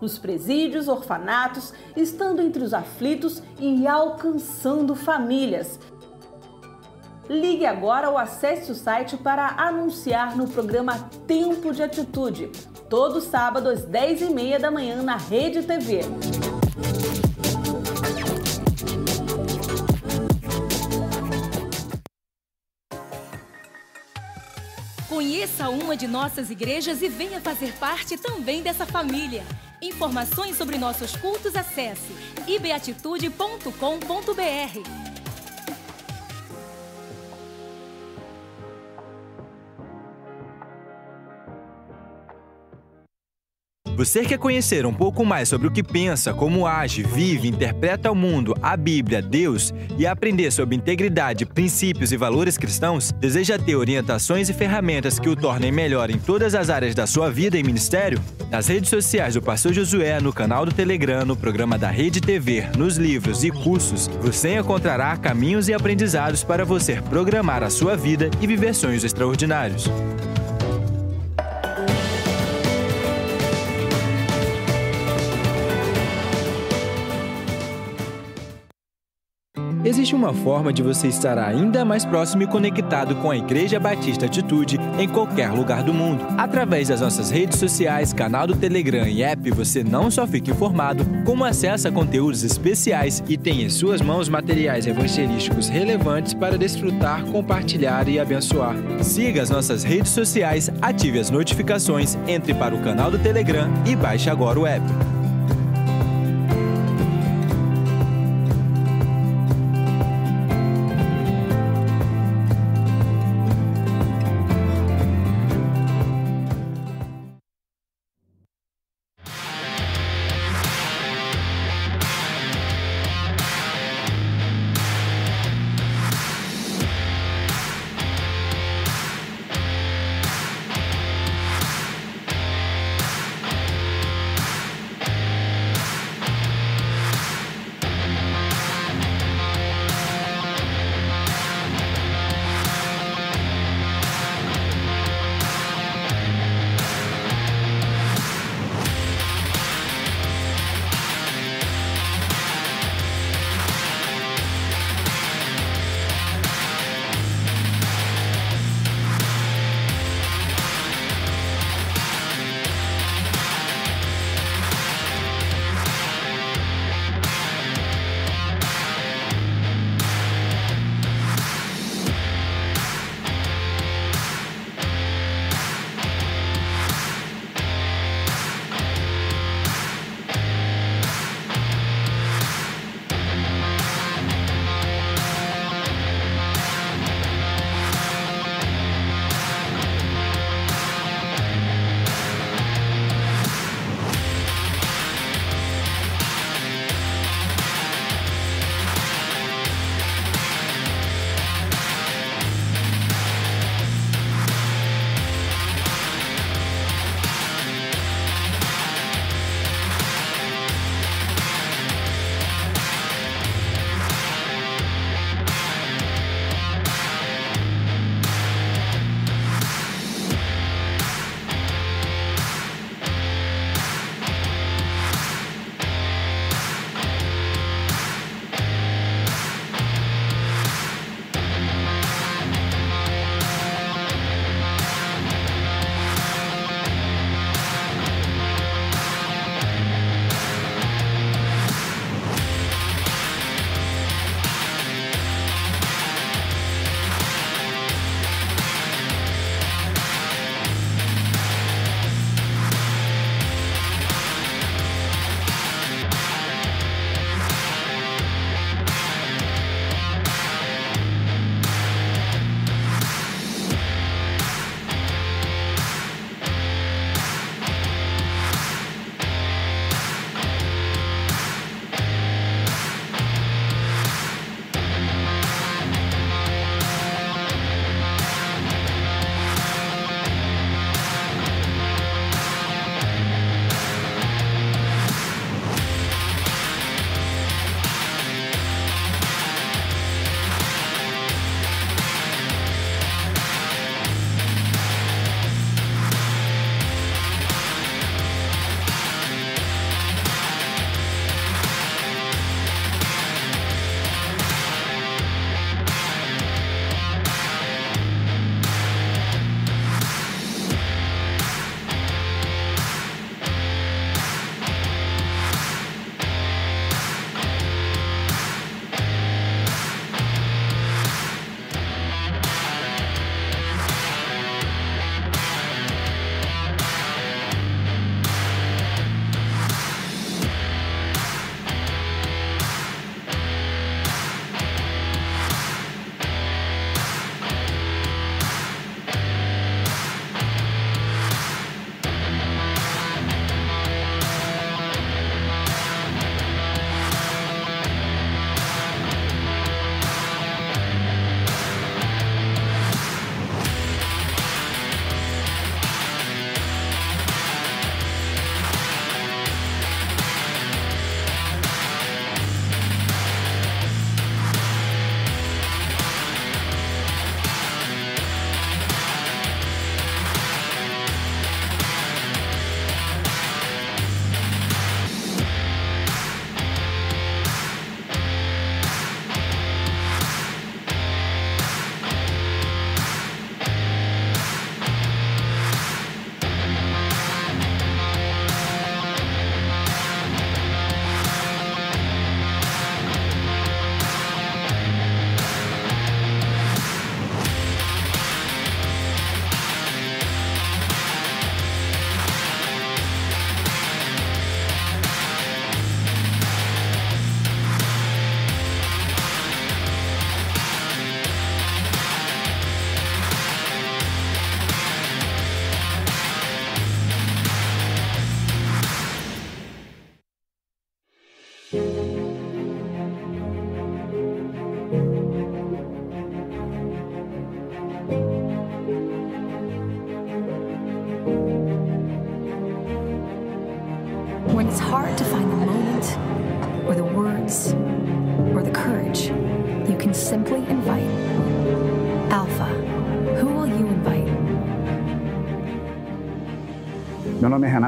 nos presídios, orfanatos, estando entre os aflitos e alcançando famílias. Ligue agora ou acesse o site para anunciar no programa Tempo de Atitude, todo sábado às 10h30 da manhã na Rede TV. Conheça uma de nossas igrejas e venha fazer parte também dessa família. Informações sobre nossos cultos acesse ibeatitude.com.br. Você quer conhecer um pouco mais sobre o que pensa, como age, vive, interpreta o mundo, a Bíblia, Deus e aprender sobre integridade, princípios e valores cristãos? Deseja ter orientações e ferramentas que o tornem melhor em todas as áreas da sua vida e ministério? Nas redes sociais do Pastor Josué, no canal do Telegram, no programa da Rede TV, nos livros e cursos, você encontrará caminhos e aprendizados para você programar a sua vida e viver sonhos extraordinários. Existe uma forma de você estar ainda mais próximo e conectado com a Igreja Batista Atitude em qualquer lugar do mundo. Através das nossas redes sociais, canal do Telegram e app, você não só fica informado, como acessa conteúdos especiais e tem em suas mãos materiais evangelísticos relevantes para desfrutar, compartilhar e abençoar. Siga as nossas redes sociais, ative as notificações, entre para o canal do Telegram e baixe agora o app.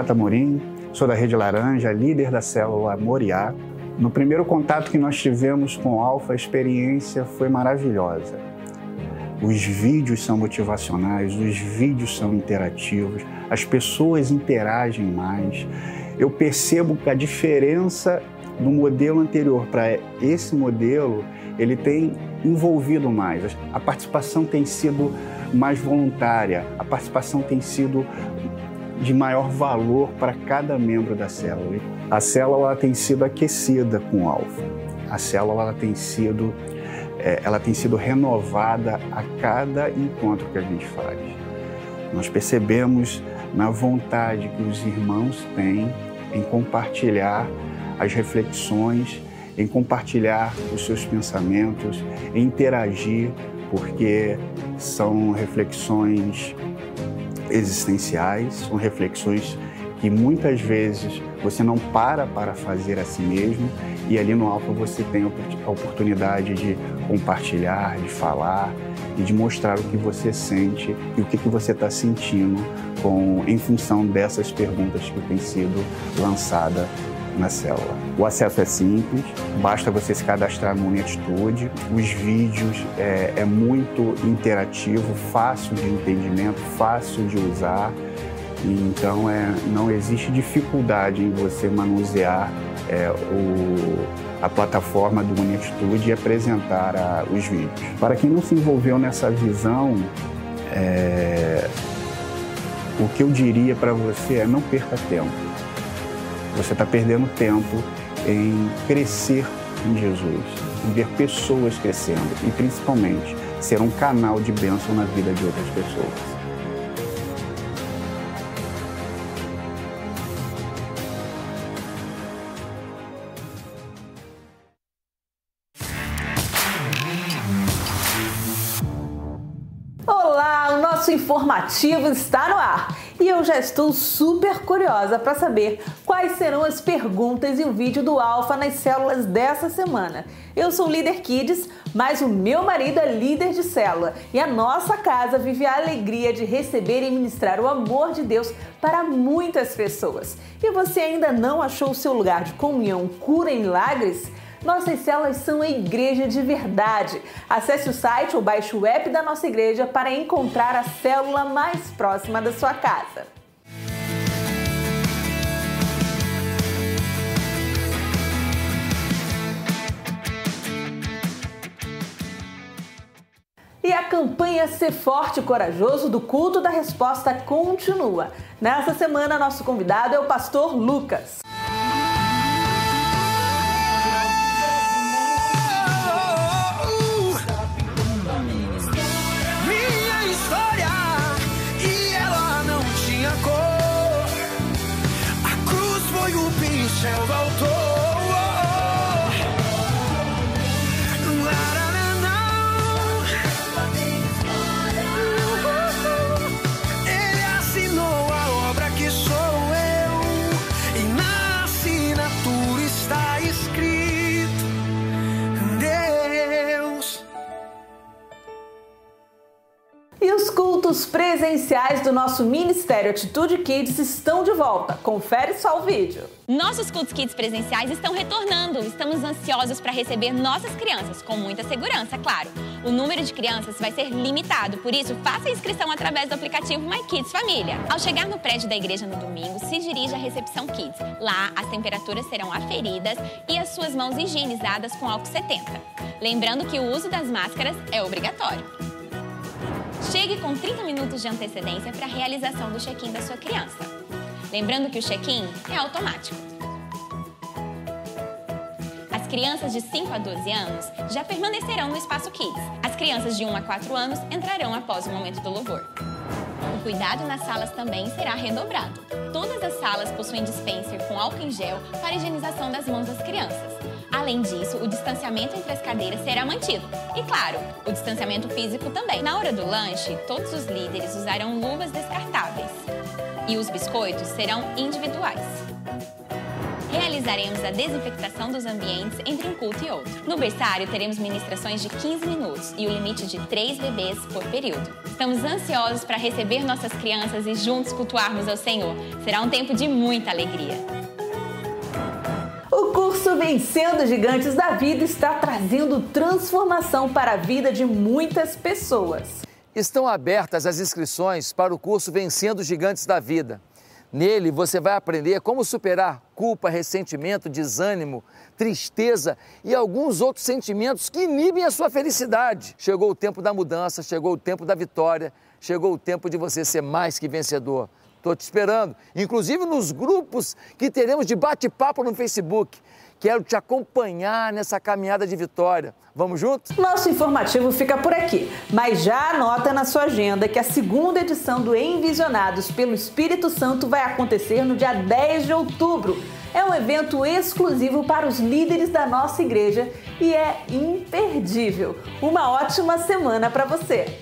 Meu nome é Renata Morim, sou da Rede Laranja, líder da célula Moriá. No primeiro contato que nós tivemos com Alfa, a experiência foi maravilhosa. Os vídeos são motivacionais, os vídeos são interativos, as pessoas interagem mais. Eu percebo que a diferença do modelo anterior para esse modelo, ele tem envolvido mais. A participação tem sido mais voluntária, a participação tem sido de maior valor para cada membro da célula. A célula tem sido aquecida com alfa. A célula tem sido é, ela tem sido renovada a cada encontro que a gente faz. Nós percebemos na vontade que os irmãos têm em compartilhar as reflexões, em compartilhar os seus pensamentos, em interagir, porque são reflexões existenciais, são reflexões que muitas vezes você não para para fazer a si mesmo e ali no Alfa você tem a oportunidade de compartilhar, de falar e de mostrar o que você sente e o que, que você está sentindo com, em função dessas perguntas que têm sido lançadas na célula. O acesso é simples, basta você se cadastrar no Unititude. Os vídeos é, é muito interativo, fácil de entendimento, fácil de usar. Então é, não existe dificuldade em você manusear é, o, a plataforma do Unititude e apresentar a, os vídeos. Para quem não se envolveu nessa visão, é, o que eu diria para você é não perca tempo. Você está perdendo tempo em crescer em Jesus, em ver pessoas crescendo e principalmente ser um canal de bênção na vida de outras pessoas. informativo está no ar e eu já estou super curiosa para saber quais serão as perguntas e o vídeo do Alfa nas células dessa semana. Eu sou líder Kids, mas o meu marido é líder de célula e a nossa casa vive a alegria de receber e ministrar o amor de Deus para muitas pessoas. E você ainda não achou o seu lugar de comunhão, cura e milagres? Nossas células são a igreja de verdade. Acesse o site ou baixe o app da nossa igreja para encontrar a célula mais próxima da sua casa. E a campanha Ser Forte e Corajoso do Culto da Resposta continua. Nessa semana, nosso convidado é o pastor Lucas. Cultos presenciais do nosso Ministério Atitude Kids estão de volta. Confere só o vídeo. Nossos cultos kids presenciais estão retornando. Estamos ansiosos para receber nossas crianças, com muita segurança, claro. O número de crianças vai ser limitado, por isso faça a inscrição através do aplicativo My Kids Família. Ao chegar no prédio da igreja no domingo, se dirija à recepção Kids. Lá, as temperaturas serão aferidas e as suas mãos higienizadas com álcool 70. Lembrando que o uso das máscaras é obrigatório. Chegue com 30 minutos de antecedência para a realização do check-in da sua criança. Lembrando que o check-in é automático. As crianças de 5 a 12 anos já permanecerão no espaço Kids. As crianças de 1 a 4 anos entrarão após o momento do louvor. O cuidado nas salas também será redobrado. Todas as salas possuem dispenser com álcool em gel para higienização das mãos das crianças. Além disso, o distanciamento entre as cadeiras será mantido. E claro, o distanciamento físico também. Na hora do lanche, todos os líderes usarão luvas descartáveis. E os biscoitos serão individuais. realizaremos a desinfectação dos ambientes entre um culto e outro. No berçário, teremos ministrações de 15 minutos e o limite de 3 bebês por período. Estamos ansiosos para receber nossas crianças e juntos cultuarmos ao Senhor. Será um tempo de muita alegria. O curso Vencendo Gigantes da Vida está trazendo transformação para a vida de muitas pessoas. Estão abertas as inscrições para o curso Vencendo Gigantes da Vida. Nele você vai aprender como superar culpa, ressentimento, desânimo, tristeza e alguns outros sentimentos que inibem a sua felicidade. Chegou o tempo da mudança, chegou o tempo da vitória, chegou o tempo de você ser mais que vencedor. Estou te esperando, inclusive nos grupos que teremos de bate-papo no Facebook. Quero te acompanhar nessa caminhada de vitória. Vamos juntos? Nosso informativo fica por aqui, mas já anota na sua agenda que a segunda edição do Envisionados pelo Espírito Santo vai acontecer no dia 10 de outubro. É um evento exclusivo para os líderes da nossa igreja e é imperdível. Uma ótima semana para você!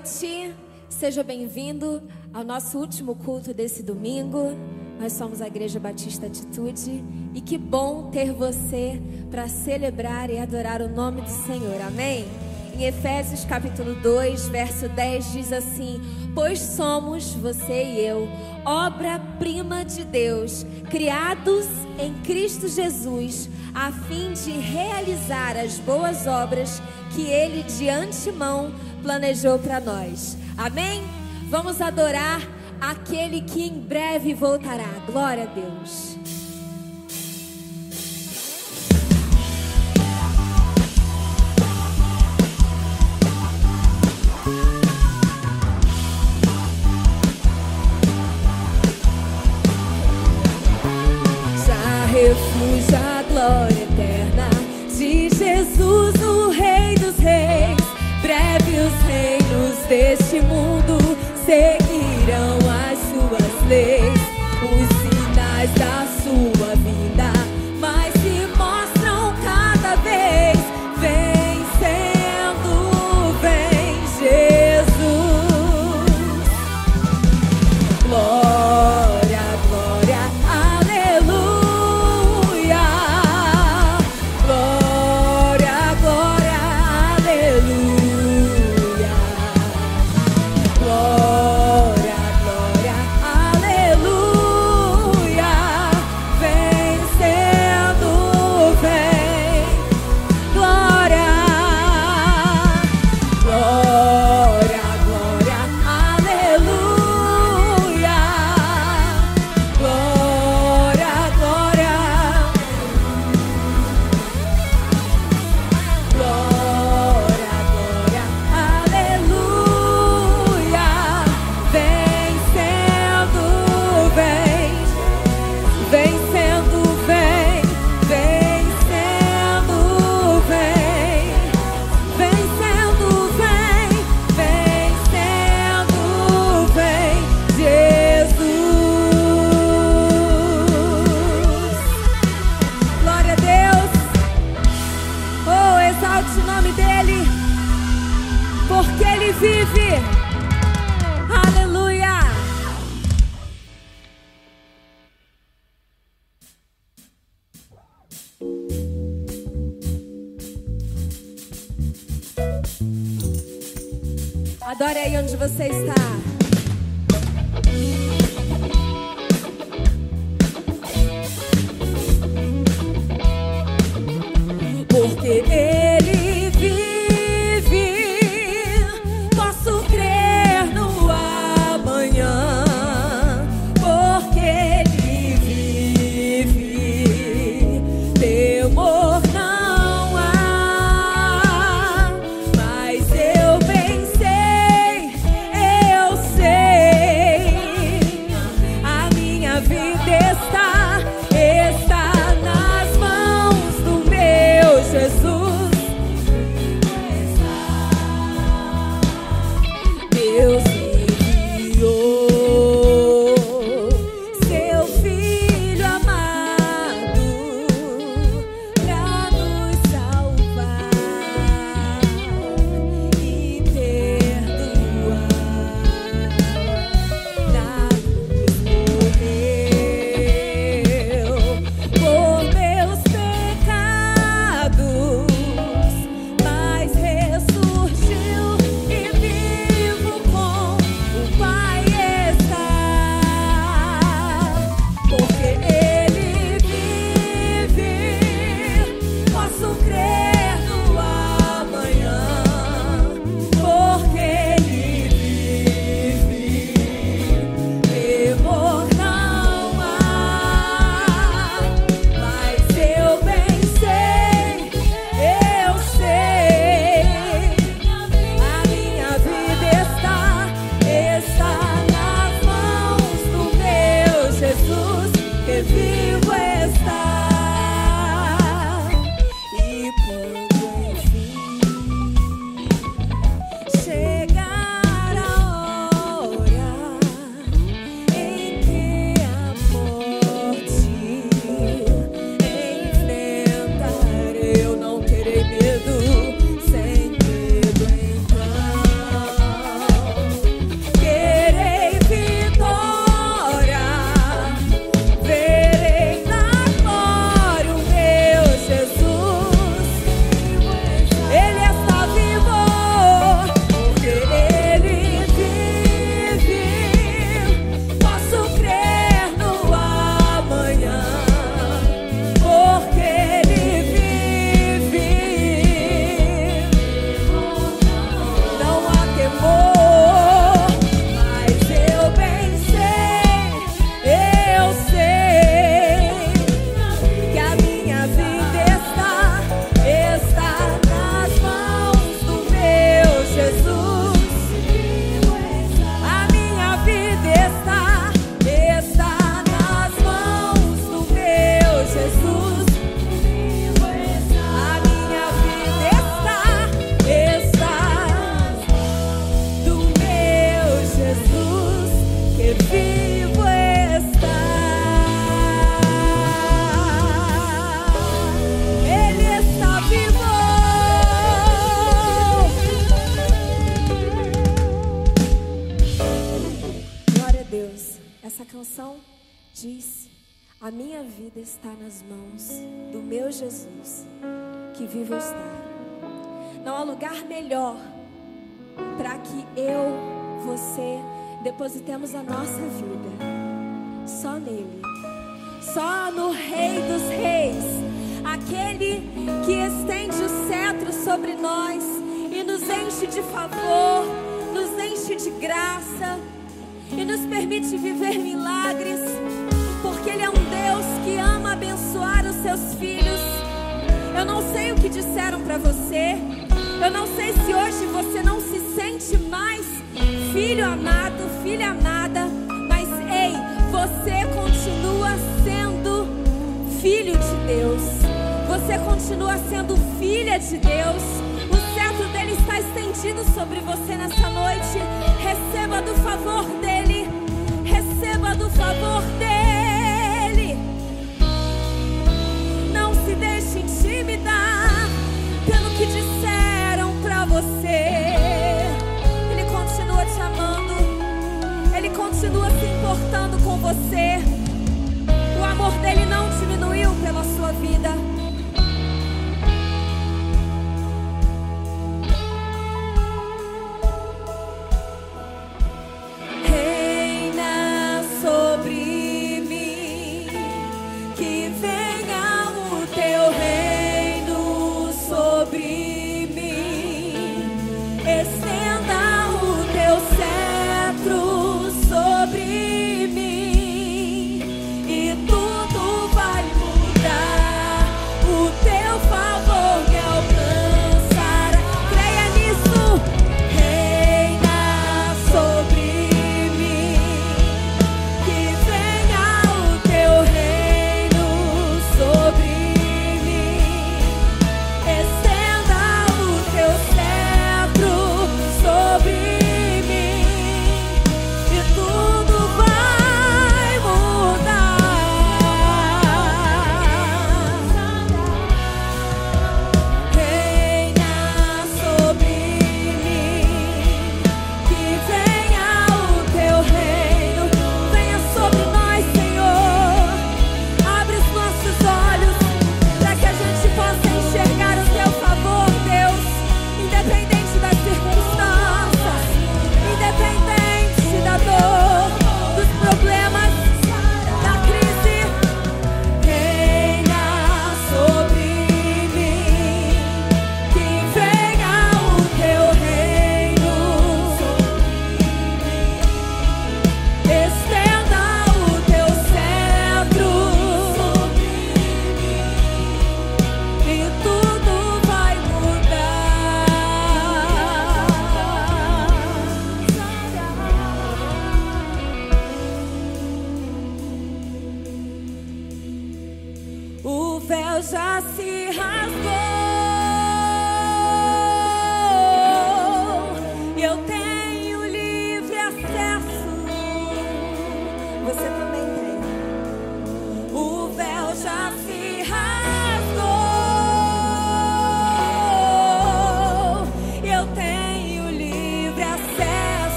Noite, seja bem-vindo ao nosso último culto desse domingo. Nós somos a Igreja Batista Atitude e que bom ter você para celebrar e adorar o nome do Senhor, amém? Em Efésios capítulo 2, verso 10 diz assim: Pois somos, você e eu, obra-prima de Deus, criados em Cristo Jesus, a fim de realizar as boas obras que Ele de antemão planejou para nós. Amém? Vamos adorar aquele que em breve voltará. Glória a Deus. Diz: A minha vida está nas mãos do meu Jesus, que vivo está. Não há lugar melhor para que eu, você, depositemos a nossa vida. Só nele. Só no Rei dos Reis. Aquele que estende o cetro sobre nós e nos enche de favor, nos enche de graça e nos permite viver milagres, porque Ele é um Deus que ama abençoar os seus filhos. Eu não sei o que disseram para você, eu não sei se hoje você não se sente mais filho amado, filha amada, mas ei, você continua sendo filho de Deus. Você continua sendo filha de Deus. Estendido sobre você nessa noite. Receba do favor dele. Receba do favor dele. Não se deixe intimidar pelo que disseram pra você. Ele continua te amando. Ele continua se importando com você. O amor dele não diminuiu pela sua vida.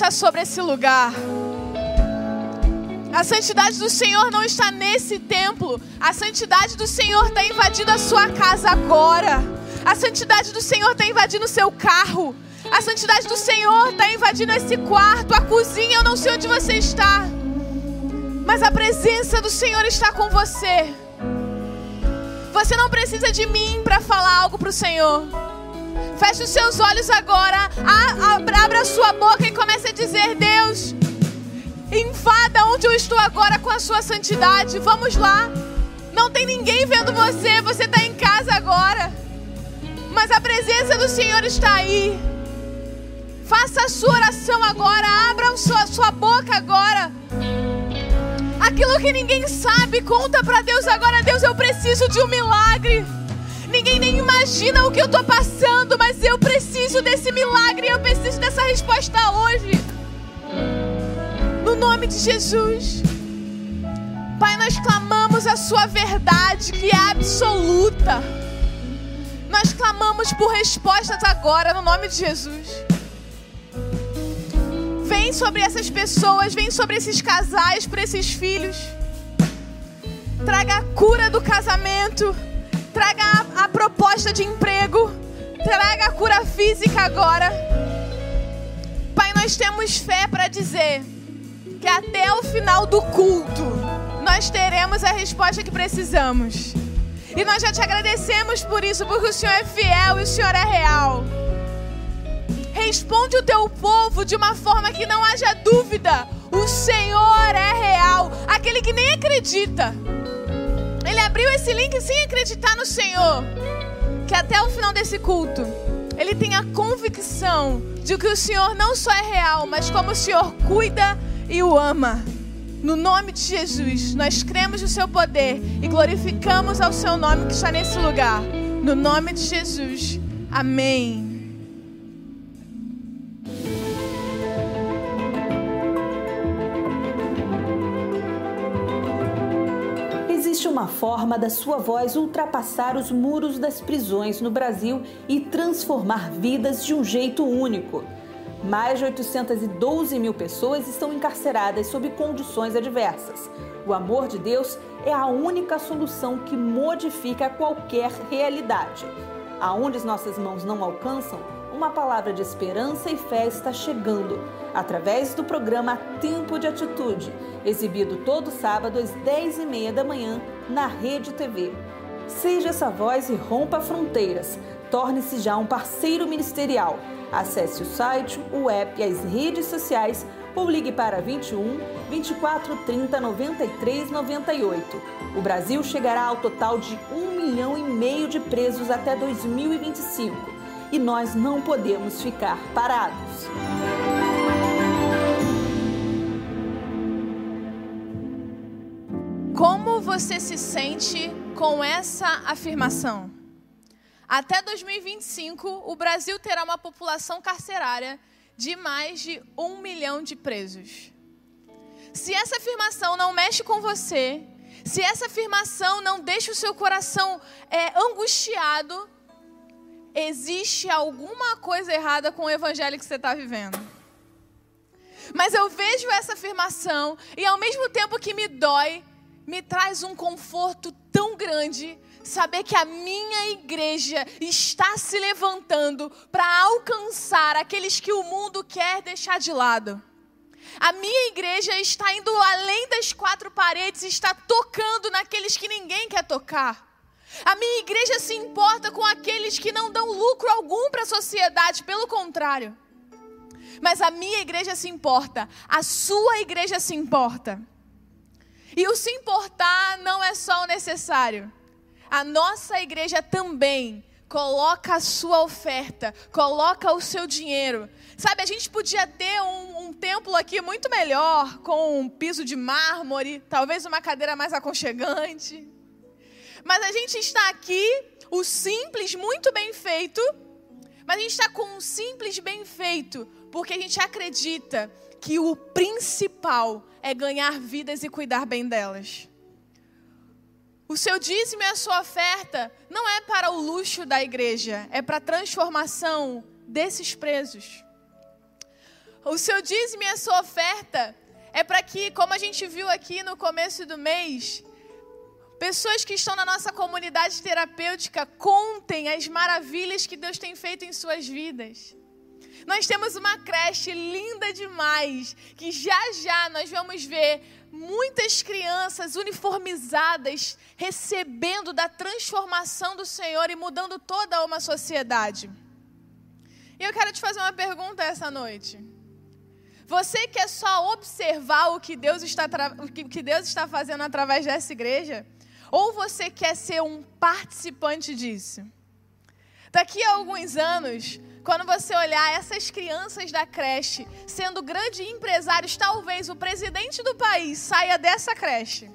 Está sobre esse lugar. A santidade do Senhor não está nesse templo. A santidade do Senhor está invadindo a sua casa agora. A santidade do Senhor está invadindo o seu carro. A santidade do Senhor está invadindo esse quarto, a cozinha. Eu não sei onde você está. Mas a presença do Senhor está com você. Você não precisa de mim para falar algo para o Senhor. Feche os seus olhos agora, abra a sua boca e comece a dizer: Deus, invada onde eu estou agora com a sua santidade. Vamos lá. Não tem ninguém vendo você, você está em casa agora. Mas a presença do Senhor está aí. Faça a sua oração agora, abra a sua, sua boca agora. Aquilo que ninguém sabe, conta para Deus agora. Deus, eu preciso de um milagre. Ninguém nem imagina o que eu estou passando, mas eu preciso desse milagre. Eu preciso dessa resposta hoje. No nome de Jesus. Pai, nós clamamos a Sua verdade, que é absoluta. Nós clamamos por respostas agora, no nome de Jesus. Vem sobre essas pessoas, vem sobre esses casais, para esses filhos. Traga a cura do casamento. Traga a, a proposta de emprego. Traga a cura física agora. Pai, nós temos fé para dizer que até o final do culto nós teremos a resposta que precisamos. E nós já te agradecemos por isso, porque o Senhor é fiel e o Senhor é real. Responde o teu povo de uma forma que não haja dúvida. O Senhor é real. Aquele que nem acredita. Ele abriu esse link sem acreditar no Senhor. Que até o final desse culto, ele tem a convicção de que o Senhor não só é real, mas como o Senhor cuida e o ama. No nome de Jesus, nós cremos no seu poder e glorificamos ao seu nome que está nesse lugar. No nome de Jesus. Amém. Forma da sua voz ultrapassar os muros das prisões no Brasil e transformar vidas de um jeito único. Mais de 812 mil pessoas estão encarceradas sob condições adversas. O amor de Deus é a única solução que modifica qualquer realidade. Aonde as nossas mãos não alcançam, uma palavra de esperança e fé está chegando através do programa Tempo de Atitude, exibido todo sábado às 10h30 da manhã na Rede TV. Seja essa voz e rompa fronteiras. Torne-se já um parceiro ministerial. Acesse o site, o app e as redes sociais ou ligue para 21 24 30 93 98. O Brasil chegará ao total de 1 milhão e meio de presos até 2025 e nós não podemos ficar parados. Como você se sente com essa afirmação? Até 2025, o Brasil terá uma população carcerária de mais de um milhão de presos. Se essa afirmação não mexe com você, se essa afirmação não deixa o seu coração é, angustiado, existe alguma coisa errada com o evangelho que você está vivendo. Mas eu vejo essa afirmação e ao mesmo tempo que me dói, me traz um conforto tão grande saber que a minha igreja está se levantando para alcançar aqueles que o mundo quer deixar de lado. A minha igreja está indo além das quatro paredes, está tocando naqueles que ninguém quer tocar. A minha igreja se importa com aqueles que não dão lucro algum para a sociedade, pelo contrário. Mas a minha igreja se importa, a sua igreja se importa. E o se importar não é só o necessário. A nossa igreja também coloca a sua oferta, coloca o seu dinheiro. Sabe, a gente podia ter um, um, templo aqui muito melhor, com um piso de mármore, talvez uma cadeira mais aconchegante. Mas a gente está aqui, o simples, muito bem feito, mas a gente está com um simples bem feito, porque a gente acredita que o principal é ganhar vidas e cuidar bem delas. o seu dízimo e a sua oferta não é para o luxo da igreja, é para a transformação desses presos. O seu dízimo e a sua oferta é para que, como a gente viu aqui no começo do mês, pessoas que estão na nossa comunidade terapêutica contem as maravilhas que Deus tem feito em suas vidas. Nós temos uma creche linda demais, que já já nós vamos ver muitas crianças uniformizadas recebendo da transformação do Senhor e mudando toda uma sociedade. E eu quero te fazer uma pergunta essa noite. Você quer só observar o que Deus está, o que Deus está fazendo através dessa igreja? Ou você quer ser um participante disso? Daqui a alguns anos, quando você olhar essas crianças da creche sendo grandes empresários, talvez o presidente do país saia dessa creche.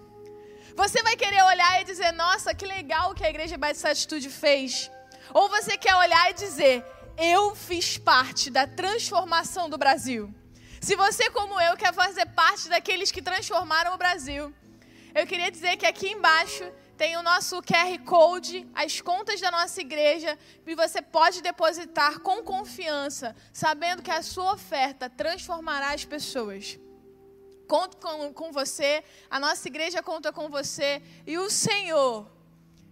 Você vai querer olhar e dizer: Nossa, que legal o que a Igreja Batista Atitude fez. Ou você quer olhar e dizer: Eu fiz parte da transformação do Brasil. Se você, como eu, quer fazer parte daqueles que transformaram o Brasil, eu queria dizer que aqui embaixo tem o nosso QR Code, as contas da nossa igreja, e você pode depositar com confiança, sabendo que a sua oferta transformará as pessoas. Conto com, com você, a nossa igreja conta com você, e o Senhor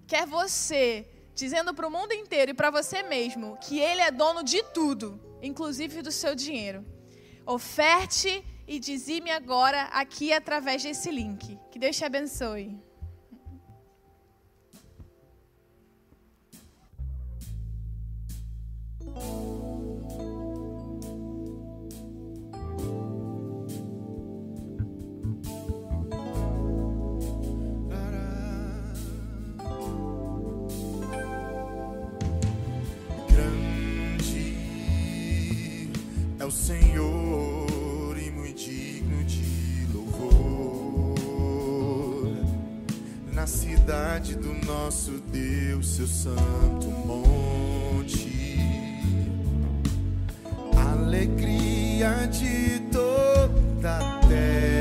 quer você, dizendo para o mundo inteiro e para você mesmo, que Ele é dono de tudo, inclusive do seu dinheiro. Oferte e dizime agora aqui através desse link. Que Deus te abençoe. é o Senhor Na cidade do nosso Deus, seu santo monte, alegria de toda a terra.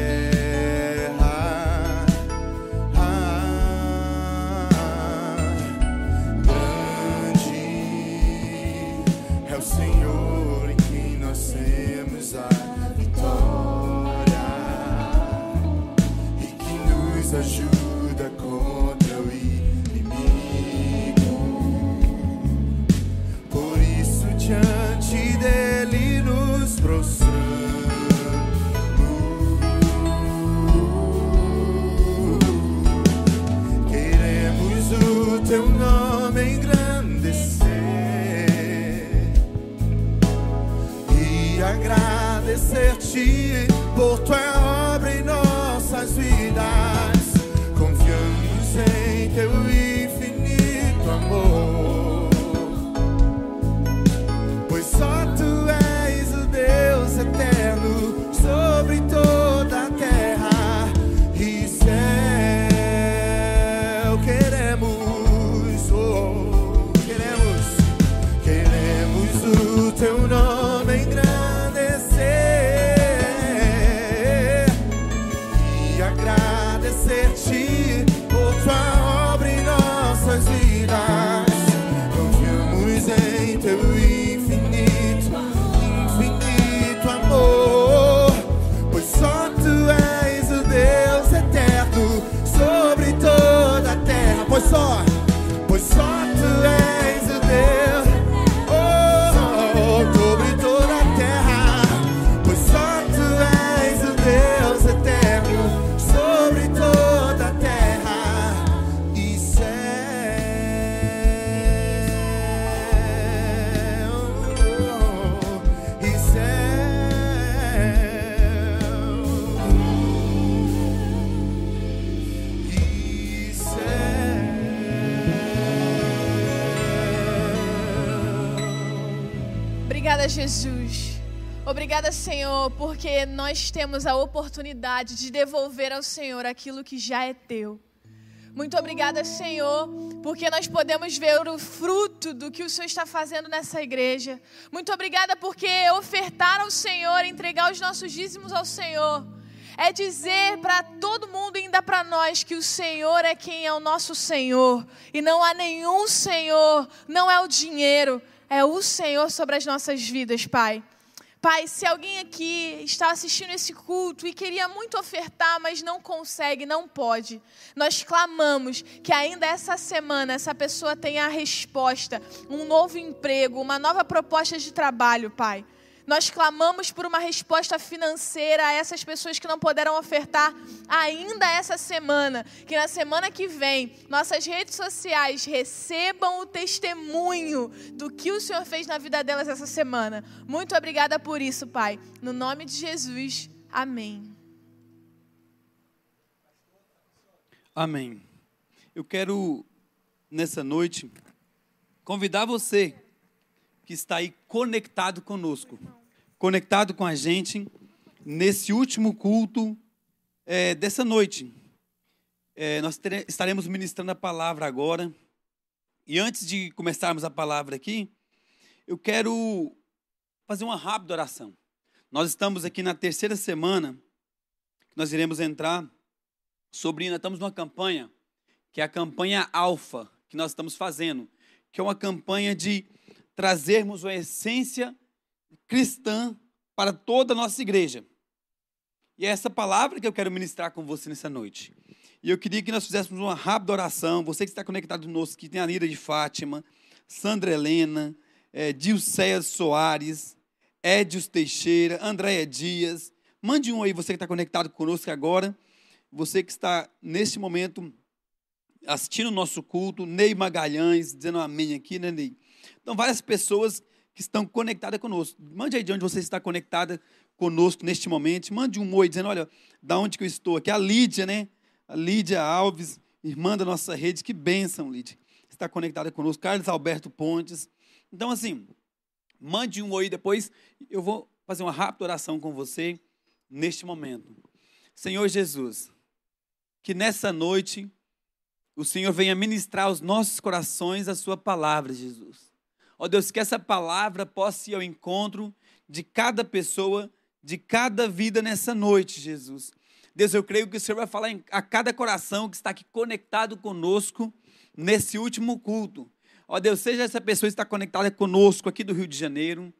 Jesus. Obrigada, Senhor, porque nós temos a oportunidade de devolver ao Senhor aquilo que já é teu. Muito obrigada, Senhor, porque nós podemos ver o fruto do que o Senhor está fazendo nessa igreja. Muito obrigada porque ofertar ao Senhor, entregar os nossos dízimos ao Senhor, é dizer para todo mundo, Entenda para nós que o Senhor é quem é o nosso Senhor e não há nenhum Senhor, não é o dinheiro, é o Senhor sobre as nossas vidas, Pai. Pai, se alguém aqui está assistindo esse culto e queria muito ofertar, mas não consegue, não pode, nós clamamos que ainda essa semana essa pessoa tenha a resposta, um novo emprego, uma nova proposta de trabalho, Pai. Nós clamamos por uma resposta financeira a essas pessoas que não puderam ofertar ainda essa semana. Que na semana que vem, nossas redes sociais recebam o testemunho do que o Senhor fez na vida delas essa semana. Muito obrigada por isso, Pai. No nome de Jesus, amém. Amém. Eu quero, nessa noite, convidar você que está aí conectado conosco, conectado com a gente nesse último culto é, dessa noite. É, nós estaremos ministrando a palavra agora. E antes de começarmos a palavra aqui, eu quero fazer uma rápida oração. Nós estamos aqui na terceira semana, nós iremos entrar sobre, nós estamos numa campanha, que é a campanha Alfa, que nós estamos fazendo, que é uma campanha de trazermos uma essência cristã para toda a nossa igreja. E é essa palavra que eu quero ministrar com você nessa noite. E eu queria que nós fizéssemos uma rápida oração. Você que está conectado conosco, que tem a Lira de Fátima, Sandra Helena, é, Dilceia Soares, Edios Teixeira, Andréia Dias. Mande um aí, você que está conectado conosco agora. Você que está, neste momento, assistindo o nosso culto. Ney Magalhães, dizendo amém aqui, né, Ney? Então, várias pessoas que estão conectadas conosco. Mande aí de onde você está conectada conosco neste momento. Mande um oi dizendo, olha, da onde que eu estou aqui. A Lídia, né? A Lídia Alves, irmã da nossa rede. Que bênção, Lídia. Está conectada conosco. Carlos Alberto Pontes. Então, assim, mande um oi depois. Eu vou fazer uma rápida oração com você neste momento. Senhor Jesus, que nessa noite o Senhor venha ministrar aos nossos corações a sua palavra, Jesus. Ó Deus, que essa palavra possa ir ao encontro de cada pessoa, de cada vida nessa noite, Jesus. Deus, eu creio que o Senhor vai falar a cada coração que está aqui conectado conosco nesse último culto. Ó Deus, seja essa pessoa que está conectada conosco aqui do Rio de Janeiro,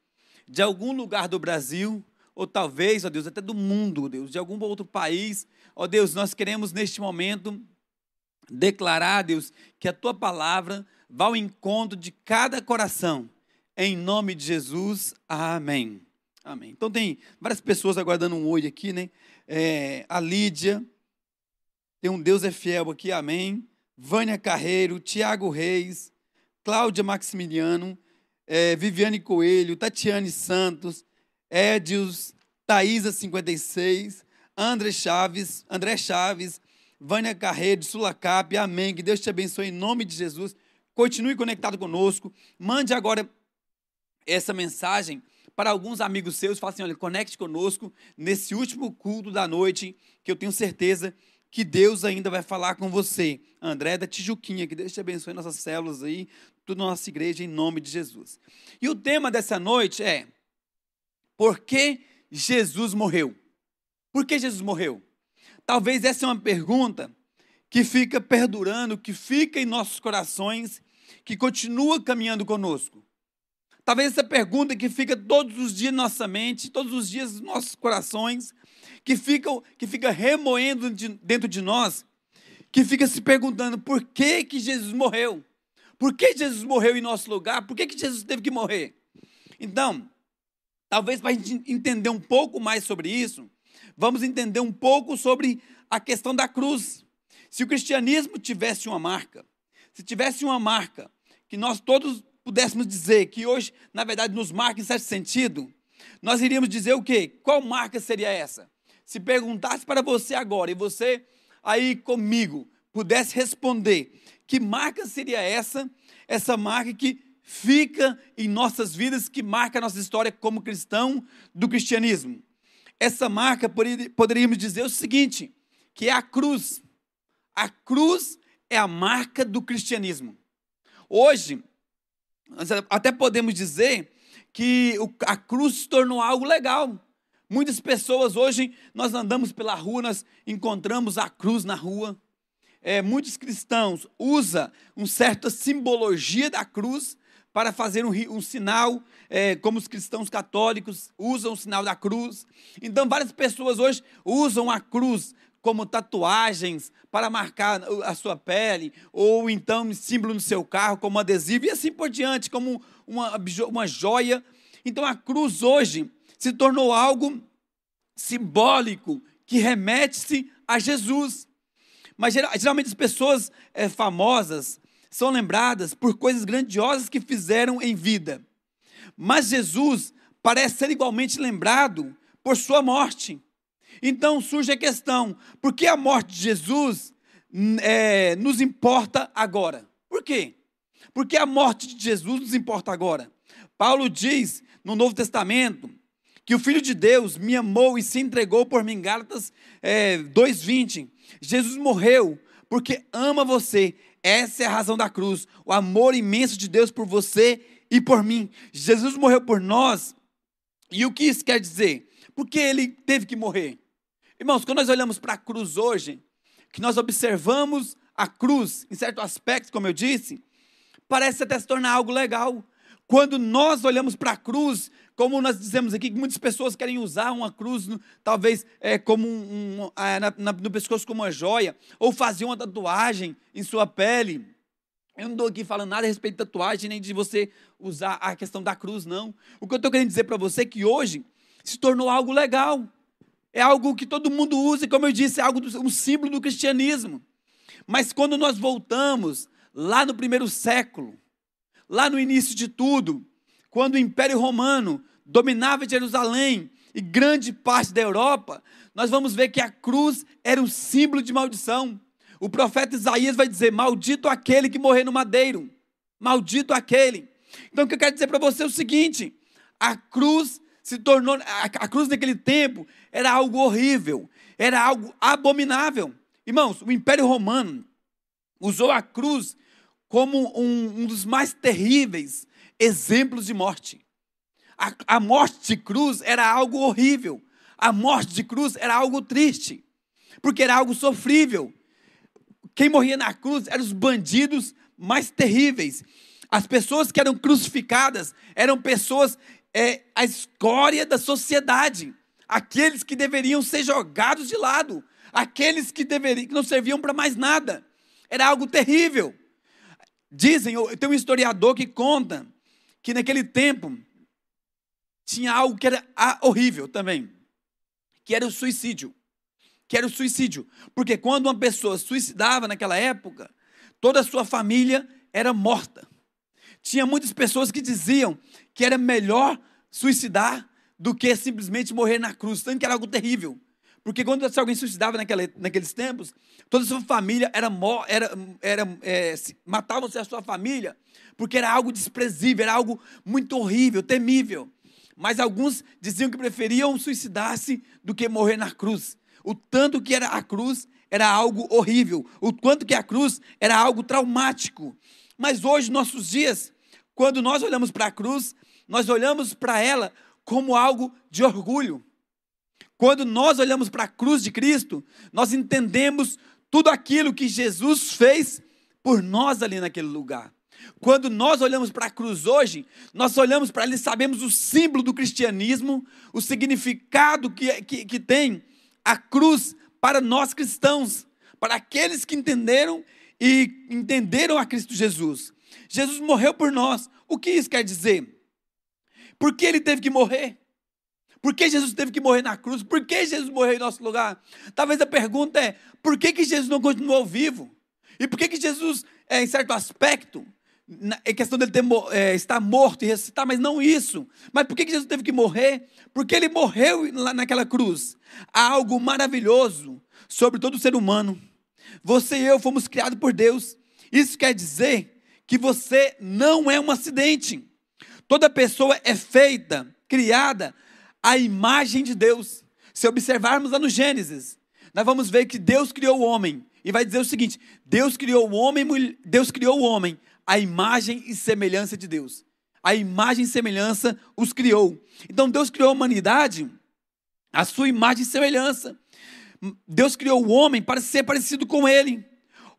de algum lugar do Brasil, ou talvez, ó Deus, até do mundo, Deus, de algum outro país. Ó Deus, nós queremos neste momento declarar, Deus, que a tua palavra vá ao encontro de cada coração. Em nome de Jesus, amém. Amém. Então tem várias pessoas aguardando um oi aqui, né? É, a Lídia, tem um Deus é fiel aqui, amém. Vânia Carreiro, Tiago Reis, Cláudia Maximiliano, é, Viviane Coelho, Tatiane Santos, Edios, Thaisa 56, André Chaves, André Chaves, Vânia Carreiro, Sulacap, amém. Que Deus te abençoe em nome de Jesus. Continue conectado conosco. Mande agora essa mensagem para alguns amigos seus. Fale assim: olha, conecte conosco nesse último culto da noite, que eu tenho certeza que Deus ainda vai falar com você. André da Tijuquinha, que Deus te abençoe nossas células aí, toda nossa igreja, em nome de Jesus. E o tema dessa noite é: Por que Jesus morreu? Por que Jesus morreu? Talvez essa é uma pergunta que fica perdurando, que fica em nossos corações, que continua caminhando conosco. Talvez essa pergunta que fica todos os dias na nossa mente, todos os dias nos nossos corações, que fica, que fica remoendo de, dentro de nós, que fica se perguntando por que, que Jesus morreu? Por que Jesus morreu em nosso lugar? Por que, que Jesus teve que morrer? Então, talvez para a gente entender um pouco mais sobre isso, vamos entender um pouco sobre a questão da cruz. Se o cristianismo tivesse uma marca, se tivesse uma marca que nós todos pudéssemos dizer que hoje, na verdade, nos marca em certo sentido, nós iríamos dizer o quê? Qual marca seria essa? Se perguntasse para você agora e você aí comigo pudesse responder, que marca seria essa? Essa marca que fica em nossas vidas, que marca a nossa história como cristão do cristianismo. Essa marca poderíamos dizer o seguinte, que é a cruz. A cruz é a marca do cristianismo. Hoje, nós até podemos dizer que a cruz se tornou algo legal. Muitas pessoas hoje, nós andamos pela rua, nós encontramos a cruz na rua. É, muitos cristãos usam uma certa simbologia da cruz para fazer um, um sinal, é, como os cristãos católicos usam o sinal da cruz. Então, várias pessoas hoje usam a cruz como tatuagens para marcar a sua pele, ou então símbolo no seu carro, como adesivo, e assim por diante, como uma, uma joia. Então, a cruz hoje se tornou algo simbólico que remete-se a Jesus. Mas geralmente as pessoas é, famosas são lembradas por coisas grandiosas que fizeram em vida. Mas Jesus parece ser igualmente lembrado por sua morte. Então surge a questão: por que a morte de Jesus é, nos importa agora? Por quê? Porque a morte de Jesus nos importa agora. Paulo diz no Novo Testamento que o Filho de Deus me amou e se entregou por mim. Gálatas é, 2,20. Jesus morreu porque ama você. Essa é a razão da cruz. O amor imenso de Deus por você e por mim. Jesus morreu por nós. E o que isso quer dizer? Porque ele teve que morrer. Irmãos, quando nós olhamos para a cruz hoje, que nós observamos a cruz, em certo aspecto, como eu disse, parece até se tornar algo legal. Quando nós olhamos para a cruz, como nós dizemos aqui, que muitas pessoas querem usar uma cruz, talvez é, como um, um, é, na, na, no pescoço como uma joia, ou fazer uma tatuagem em sua pele. Eu não estou aqui falando nada a respeito de tatuagem, nem de você usar a questão da cruz, não. O que eu estou querendo dizer para você é que hoje se tornou algo legal. É algo que todo mundo usa, e como eu disse, é algo um símbolo do cristianismo. Mas quando nós voltamos lá no primeiro século, lá no início de tudo, quando o Império Romano dominava Jerusalém e grande parte da Europa, nós vamos ver que a cruz era um símbolo de maldição. O profeta Isaías vai dizer: Maldito aquele que morrer no madeiro, maldito aquele. Então, o que eu quero dizer para você é o seguinte: a cruz se tornou, a, a cruz naquele tempo era algo horrível, era algo abominável. Irmãos, o Império Romano usou a cruz como um, um dos mais terríveis exemplos de morte. A, a morte de cruz era algo horrível. A morte de cruz era algo triste, porque era algo sofrível. Quem morria na cruz eram os bandidos mais terríveis. As pessoas que eram crucificadas eram pessoas é a escória da sociedade, aqueles que deveriam ser jogados de lado, aqueles que, deveriam, que não serviam para mais nada. Era algo terrível. Dizem, tem um historiador que conta que naquele tempo tinha algo que era horrível também, que era o suicídio. Que era o suicídio. Porque quando uma pessoa suicidava naquela época, toda a sua família era morta. Tinha muitas pessoas que diziam que era melhor suicidar do que simplesmente morrer na cruz, tanto que era algo terrível. Porque quando alguém suicidava naquela, naqueles tempos, toda a sua família era, era, era é, matavam-se a sua família, porque era algo desprezível, era algo muito horrível, temível. Mas alguns diziam que preferiam suicidar-se do que morrer na cruz. O tanto que era a cruz era algo horrível, o quanto que a cruz era algo traumático. Mas hoje, nossos dias, quando nós olhamos para a cruz, nós olhamos para ela como algo de orgulho. Quando nós olhamos para a cruz de Cristo, nós entendemos tudo aquilo que Jesus fez por nós ali naquele lugar. Quando nós olhamos para a cruz hoje, nós olhamos para ela e sabemos o símbolo do cristianismo, o significado que, que, que tem a cruz para nós cristãos, para aqueles que entenderam e entenderam a Cristo Jesus. Jesus morreu por nós. O que isso quer dizer? Por que ele teve que morrer? Por que Jesus teve que morrer na cruz? Por que Jesus morreu em nosso lugar? Talvez a pergunta é: por que, que Jesus não continuou vivo? E por que, que Jesus, é, em certo aspecto, é questão dele ter, é, estar morto e ressuscitar, mas não isso. Mas por que, que Jesus teve que morrer? Porque ele morreu lá naquela cruz. Há algo maravilhoso sobre todo ser humano. Você e eu fomos criados por Deus. Isso quer dizer que você não é um acidente. Toda pessoa é feita, criada à imagem de Deus. Se observarmos lá no Gênesis, nós vamos ver que Deus criou o homem e vai dizer o seguinte: Deus criou o homem, Deus criou o homem à imagem e semelhança de Deus. A imagem e semelhança os criou. Então Deus criou a humanidade A sua imagem e semelhança. Deus criou o homem para ser parecido com ele.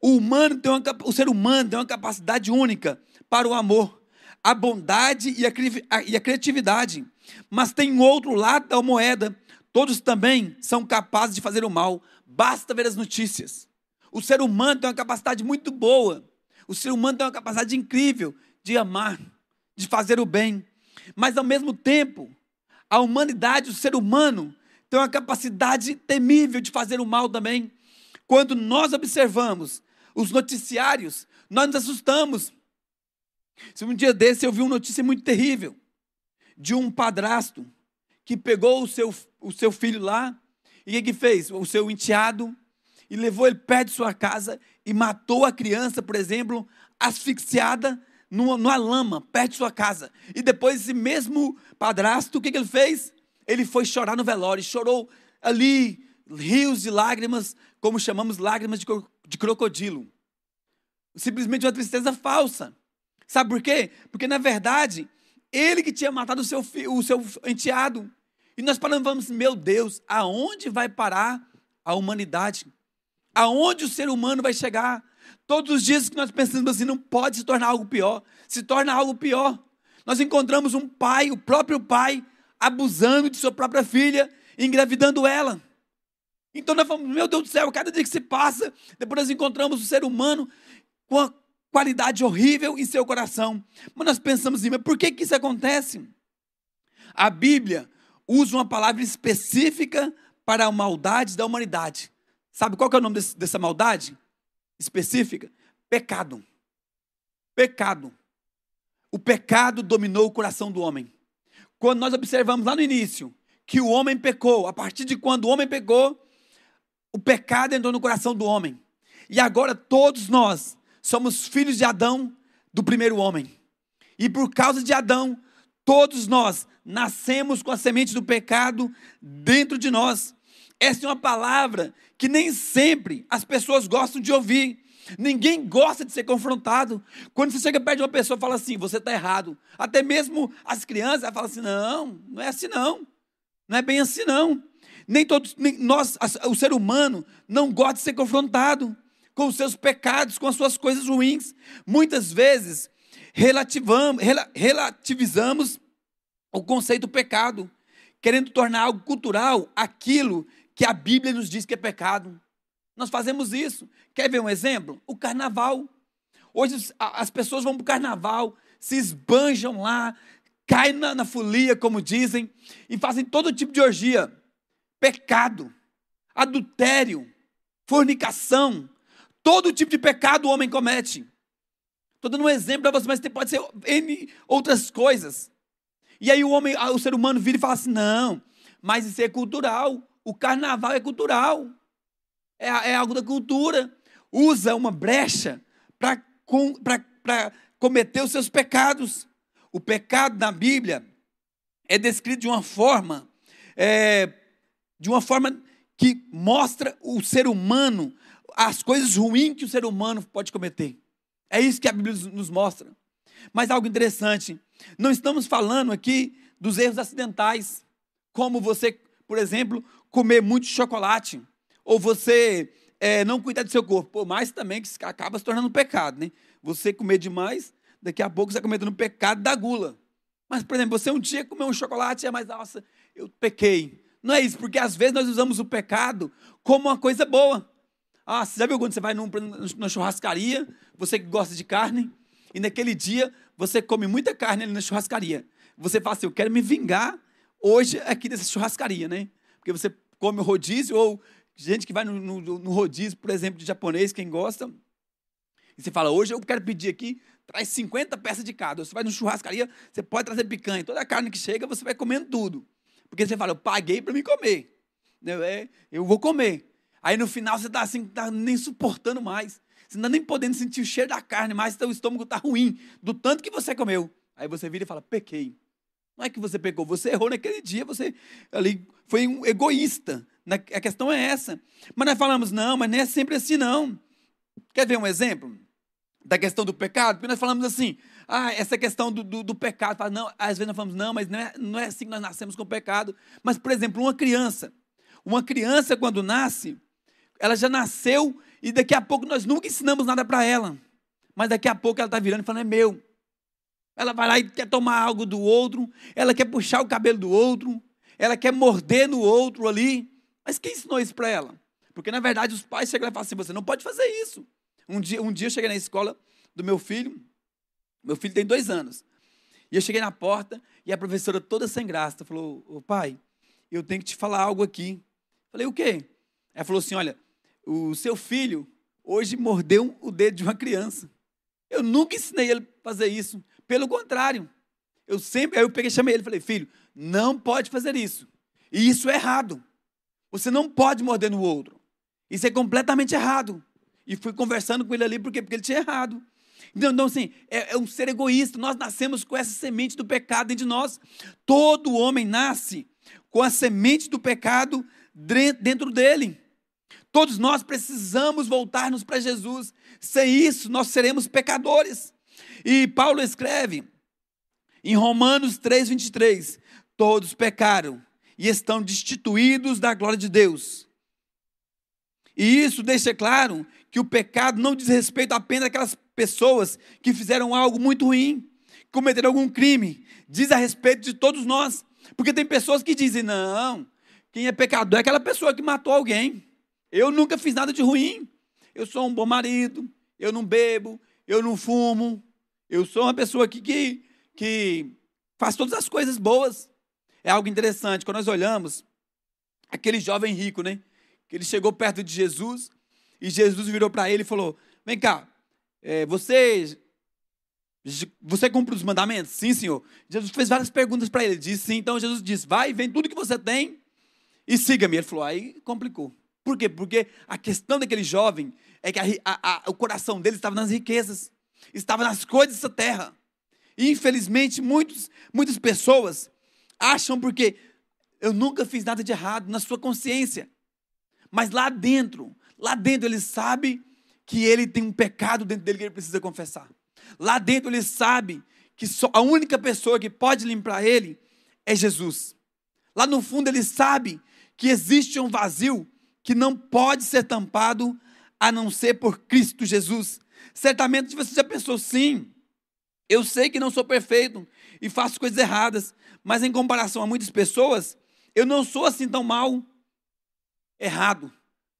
O, humano tem uma, o ser humano tem uma capacidade única para o amor, a bondade e a, e a criatividade. Mas tem outro lado da moeda. Todos também são capazes de fazer o mal. Basta ver as notícias. O ser humano tem uma capacidade muito boa. O ser humano tem uma capacidade incrível de amar, de fazer o bem. Mas ao mesmo tempo, a humanidade, o ser humano, tem uma capacidade temível de fazer o mal também. Quando nós observamos os noticiários, nós nos assustamos. Se um dia desse eu vi uma notícia muito terrível de um padrasto que pegou o seu, o seu filho lá e o que, fez? O seu enteado e levou ele perto de sua casa e matou a criança, por exemplo, asfixiada numa, numa lama, perto de sua casa. E depois esse mesmo padrasto, o que, que ele fez? Ele foi chorar no velório, chorou ali rios de lágrimas, como chamamos lágrimas de, de crocodilo. Simplesmente uma tristeza falsa. Sabe por quê? Porque na verdade, ele que tinha matado o seu, o seu enteado. E nós falamos, meu Deus, aonde vai parar a humanidade? Aonde o ser humano vai chegar? Todos os dias que nós pensamos assim, não pode se tornar algo pior, se torna algo pior. Nós encontramos um pai, o próprio pai, abusando de sua própria filha, engravidando ela. Então nós falamos, meu Deus do céu, cada dia que se passa, depois nós encontramos o ser humano com a qualidade horrível em seu coração. Mas nós pensamos assim, mas por que, que isso acontece? A Bíblia usa uma palavra específica para a maldade da humanidade. Sabe qual é o nome desse, dessa maldade? específica: pecado. Pecado. O pecado dominou o coração do homem. Quando nós observamos lá no início que o homem pecou, a partir de quando o homem pecou, o pecado entrou no coração do homem. E agora todos nós somos filhos de Adão, do primeiro homem. E por causa de Adão, todos nós nascemos com a semente do pecado dentro de nós. Essa é uma palavra que nem sempre as pessoas gostam de ouvir. Ninguém gosta de ser confrontado. Quando você chega perto de uma pessoa e fala assim, você está errado. Até mesmo as crianças falam assim, não, não é assim não. Não é bem assim não. Nem todos, nem nós, o ser humano, não gosta de ser confrontado com os seus pecados, com as suas coisas ruins. Muitas vezes relativizamos o conceito do pecado, querendo tornar algo cultural aquilo que a Bíblia nos diz que é pecado. Nós fazemos isso. Quer ver um exemplo? O carnaval. Hoje as pessoas vão para o carnaval, se esbanjam lá, caem na, na folia, como dizem, e fazem todo tipo de orgia. Pecado, adultério, fornicação, todo tipo de pecado o homem comete. Estou dando um exemplo para você, mas pode ser N outras coisas. E aí o homem, o ser humano vira e fala assim: não, mas isso é cultural. O carnaval é cultural. É, é algo da cultura. Usa uma brecha para cometer os seus pecados. O pecado na Bíblia é descrito de uma forma, é, de uma forma que mostra o ser humano, as coisas ruins que o ser humano pode cometer. É isso que a Bíblia nos mostra. Mas algo interessante, não estamos falando aqui dos erros acidentais, como você, por exemplo, comer muito chocolate, ou você é, não cuidar do seu corpo, por mais também que acaba se tornando um pecado, né? Você comer demais, daqui a pouco você está cometendo o pecado da gula. Mas, por exemplo, você um dia comeu um chocolate e é mais, nossa, eu pequei. Não é isso, porque às vezes nós usamos o pecado como uma coisa boa. Ah, você já viu quando você vai num, numa churrascaria, você que gosta de carne, e naquele dia você come muita carne ali na churrascaria. Você fala assim, eu quero me vingar hoje aqui dessa churrascaria, né? Porque você come rodízio, ou gente que vai no, no, no rodízio, por exemplo, de japonês, quem gosta, e você fala, hoje eu quero pedir aqui, traz 50 peças de cada. Você vai no churrascaria, você pode trazer picanha. Toda a carne que chega, você vai comendo tudo. Porque você fala, eu paguei para me comer. É, eu vou comer. Aí no final você está assim, tá nem suportando mais. Você não está nem podendo sentir o cheiro da carne mais, seu estômago está ruim, do tanto que você comeu. Aí você vira e fala, pequei. Não é que você pecou, você errou naquele dia, você ali foi um egoísta. A questão é essa. Mas nós falamos, não, mas não é sempre assim, não. Quer ver um exemplo da questão do pecado? Porque nós falamos assim, ah, essa questão do, do, do pecado. Fala, não, às vezes nós falamos, não, mas não é, não é assim que nós nascemos com pecado. Mas, por exemplo, uma criança. Uma criança, quando nasce, ela já nasceu e daqui a pouco nós nunca ensinamos nada para ela. Mas daqui a pouco ela está virando e falando, é meu. Ela vai lá e quer tomar algo do outro, ela quer puxar o cabelo do outro, ela quer morder no outro ali. Mas quem ensinou isso para ela? Porque, na verdade, os pais chegam e falam assim: você não pode fazer isso. Um dia, um dia eu cheguei na escola do meu filho, meu filho tem dois anos. E eu cheguei na porta e a professora, toda sem graça, falou: Ô pai, eu tenho que te falar algo aqui. Falei: o quê? Ela falou assim: olha, o seu filho hoje mordeu o dedo de uma criança. Eu nunca ensinei ele a fazer isso. Pelo contrário, eu sempre, aí eu peguei, chamei ele e falei: filho, não pode fazer isso. E isso é errado. Você não pode morder no outro. Isso é completamente errado. E fui conversando com ele ali, porque, porque ele tinha errado. Então, então assim, é, é, um ser egoísta. Nós nascemos com essa semente do pecado dentro de nós. Todo homem nasce com a semente do pecado dentro dele. Todos nós precisamos voltar-nos para Jesus. Sem isso, nós seremos pecadores. E Paulo escreve em Romanos 3, 23: Todos pecaram e estão destituídos da glória de Deus. E isso deixa claro que o pecado não diz respeito apenas àquelas pessoas que fizeram algo muito ruim, cometeram algum crime, diz a respeito de todos nós. Porque tem pessoas que dizem: não, quem é pecador é aquela pessoa que matou alguém. Eu nunca fiz nada de ruim. Eu sou um bom marido, eu não bebo, eu não fumo. Eu sou uma pessoa que, que, que faz todas as coisas boas. É algo interessante, quando nós olhamos aquele jovem rico, né? Que ele chegou perto de Jesus e Jesus virou para ele e falou: Vem cá, é, você você cumpre os mandamentos? Sim, senhor. Jesus fez várias perguntas para ele. Ele disse sim. Então Jesus disse: Vai, vem tudo que você tem e siga-me. Ele falou: Aí complicou. Por quê? Porque a questão daquele jovem é que a, a, a, o coração dele estava nas riquezas, estava nas coisas dessa terra. E infelizmente, muitos, muitas pessoas acham porque eu nunca fiz nada de errado na sua consciência. Mas lá dentro, Lá dentro ele sabe que ele tem um pecado dentro dele que ele precisa confessar. Lá dentro ele sabe que a única pessoa que pode limpar ele é Jesus. Lá no fundo ele sabe que existe um vazio que não pode ser tampado a não ser por Cristo Jesus. Certamente você já pensou, sim, eu sei que não sou perfeito e faço coisas erradas, mas em comparação a muitas pessoas, eu não sou assim tão mal. Errado.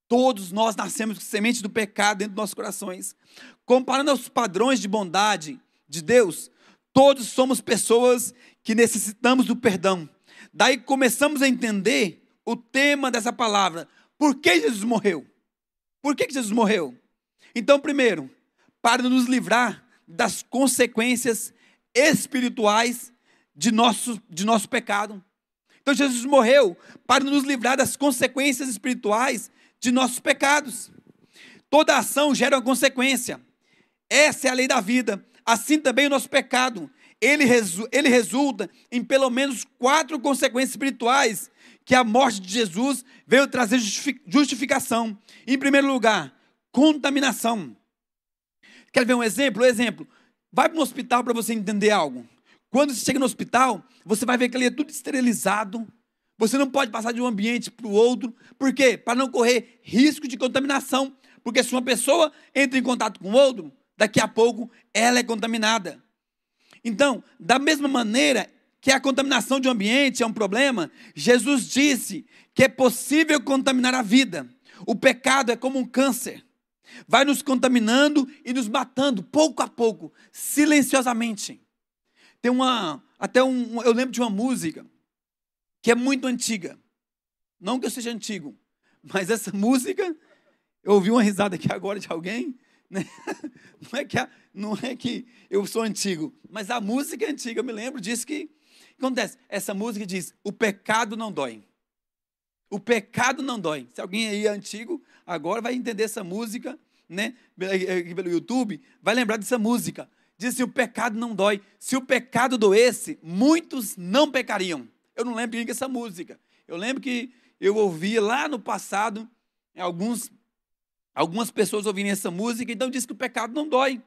Todos nós nascemos com semente do pecado dentro dos nossos corações. Comparando aos padrões de bondade de Deus, todos somos pessoas que necessitamos do perdão. Daí começamos a entender o tema dessa palavra. Por que Jesus morreu? Por que Jesus morreu? Então, primeiro, para nos livrar das consequências espirituais de nosso, de nosso pecado. Então, Jesus morreu para nos livrar das consequências espirituais de nossos pecados. Toda ação gera uma consequência. Essa é a lei da vida. Assim também o nosso pecado. Ele, resu ele resulta em pelo menos quatro consequências espirituais que a morte de Jesus veio trazer justificação. Em primeiro lugar, contaminação. Quer ver um exemplo? Um exemplo. Vai para um hospital para você entender algo. Quando você chega no hospital, você vai ver que ali é tudo esterilizado, você não pode passar de um ambiente para o outro. Por quê? Para não correr risco de contaminação. Porque se uma pessoa entra em contato com outro, daqui a pouco ela é contaminada. Então, da mesma maneira que a contaminação de um ambiente é um problema, Jesus disse que é possível contaminar a vida. O pecado é como um câncer. Vai nos contaminando e nos matando pouco a pouco, silenciosamente. Tem uma, até um, eu lembro de uma música que é muito antiga. Não que eu seja antigo, mas essa música, eu ouvi uma risada aqui agora de alguém, né? não, é que a, não é que eu sou antigo, mas a música é antiga, eu me lembro disso que, acontece. Essa música diz: o pecado não dói. O pecado não dói. Se alguém aí é antigo, agora vai entender essa música, né? Pelo YouTube, vai lembrar dessa música. Diz assim: o pecado não dói. Se o pecado doesse, muitos não pecariam. Eu não lembro quem é essa música. Eu lembro que eu ouvia lá no passado alguns, algumas pessoas ouvirem essa música, então diz que o pecado não dói.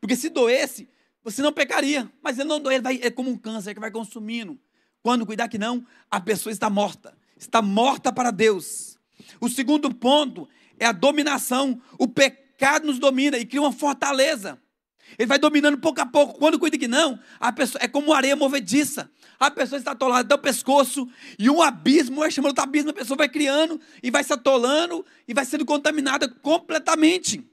Porque se doesse, você não pecaria, mas ele não ele vai, é como um câncer que vai consumindo. Quando cuidar que não, a pessoa está morta. Está morta para Deus. O segundo ponto é a dominação. O pecado nos domina e cria uma fortaleza. Ele vai dominando pouco a pouco. Quando cuida que não, a pessoa é como areia movediça. A pessoa está atolada até o pescoço e um abismo, vai chamando outro abismo, a pessoa vai criando e vai se atolando e vai sendo contaminada completamente.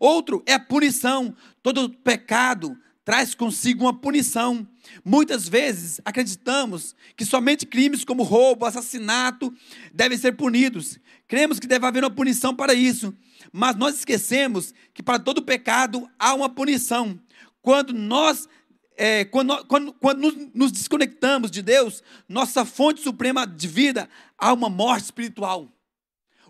Outro é a punição. Todo pecado traz consigo uma punição. Muitas vezes acreditamos que somente crimes como roubo, assassinato devem ser punidos. Cremos que deve haver uma punição para isso. Mas nós esquecemos que para todo pecado há uma punição. Quando nós, é, quando, quando, quando nos, desconectamos de Deus, nossa fonte suprema de vida, há uma morte espiritual.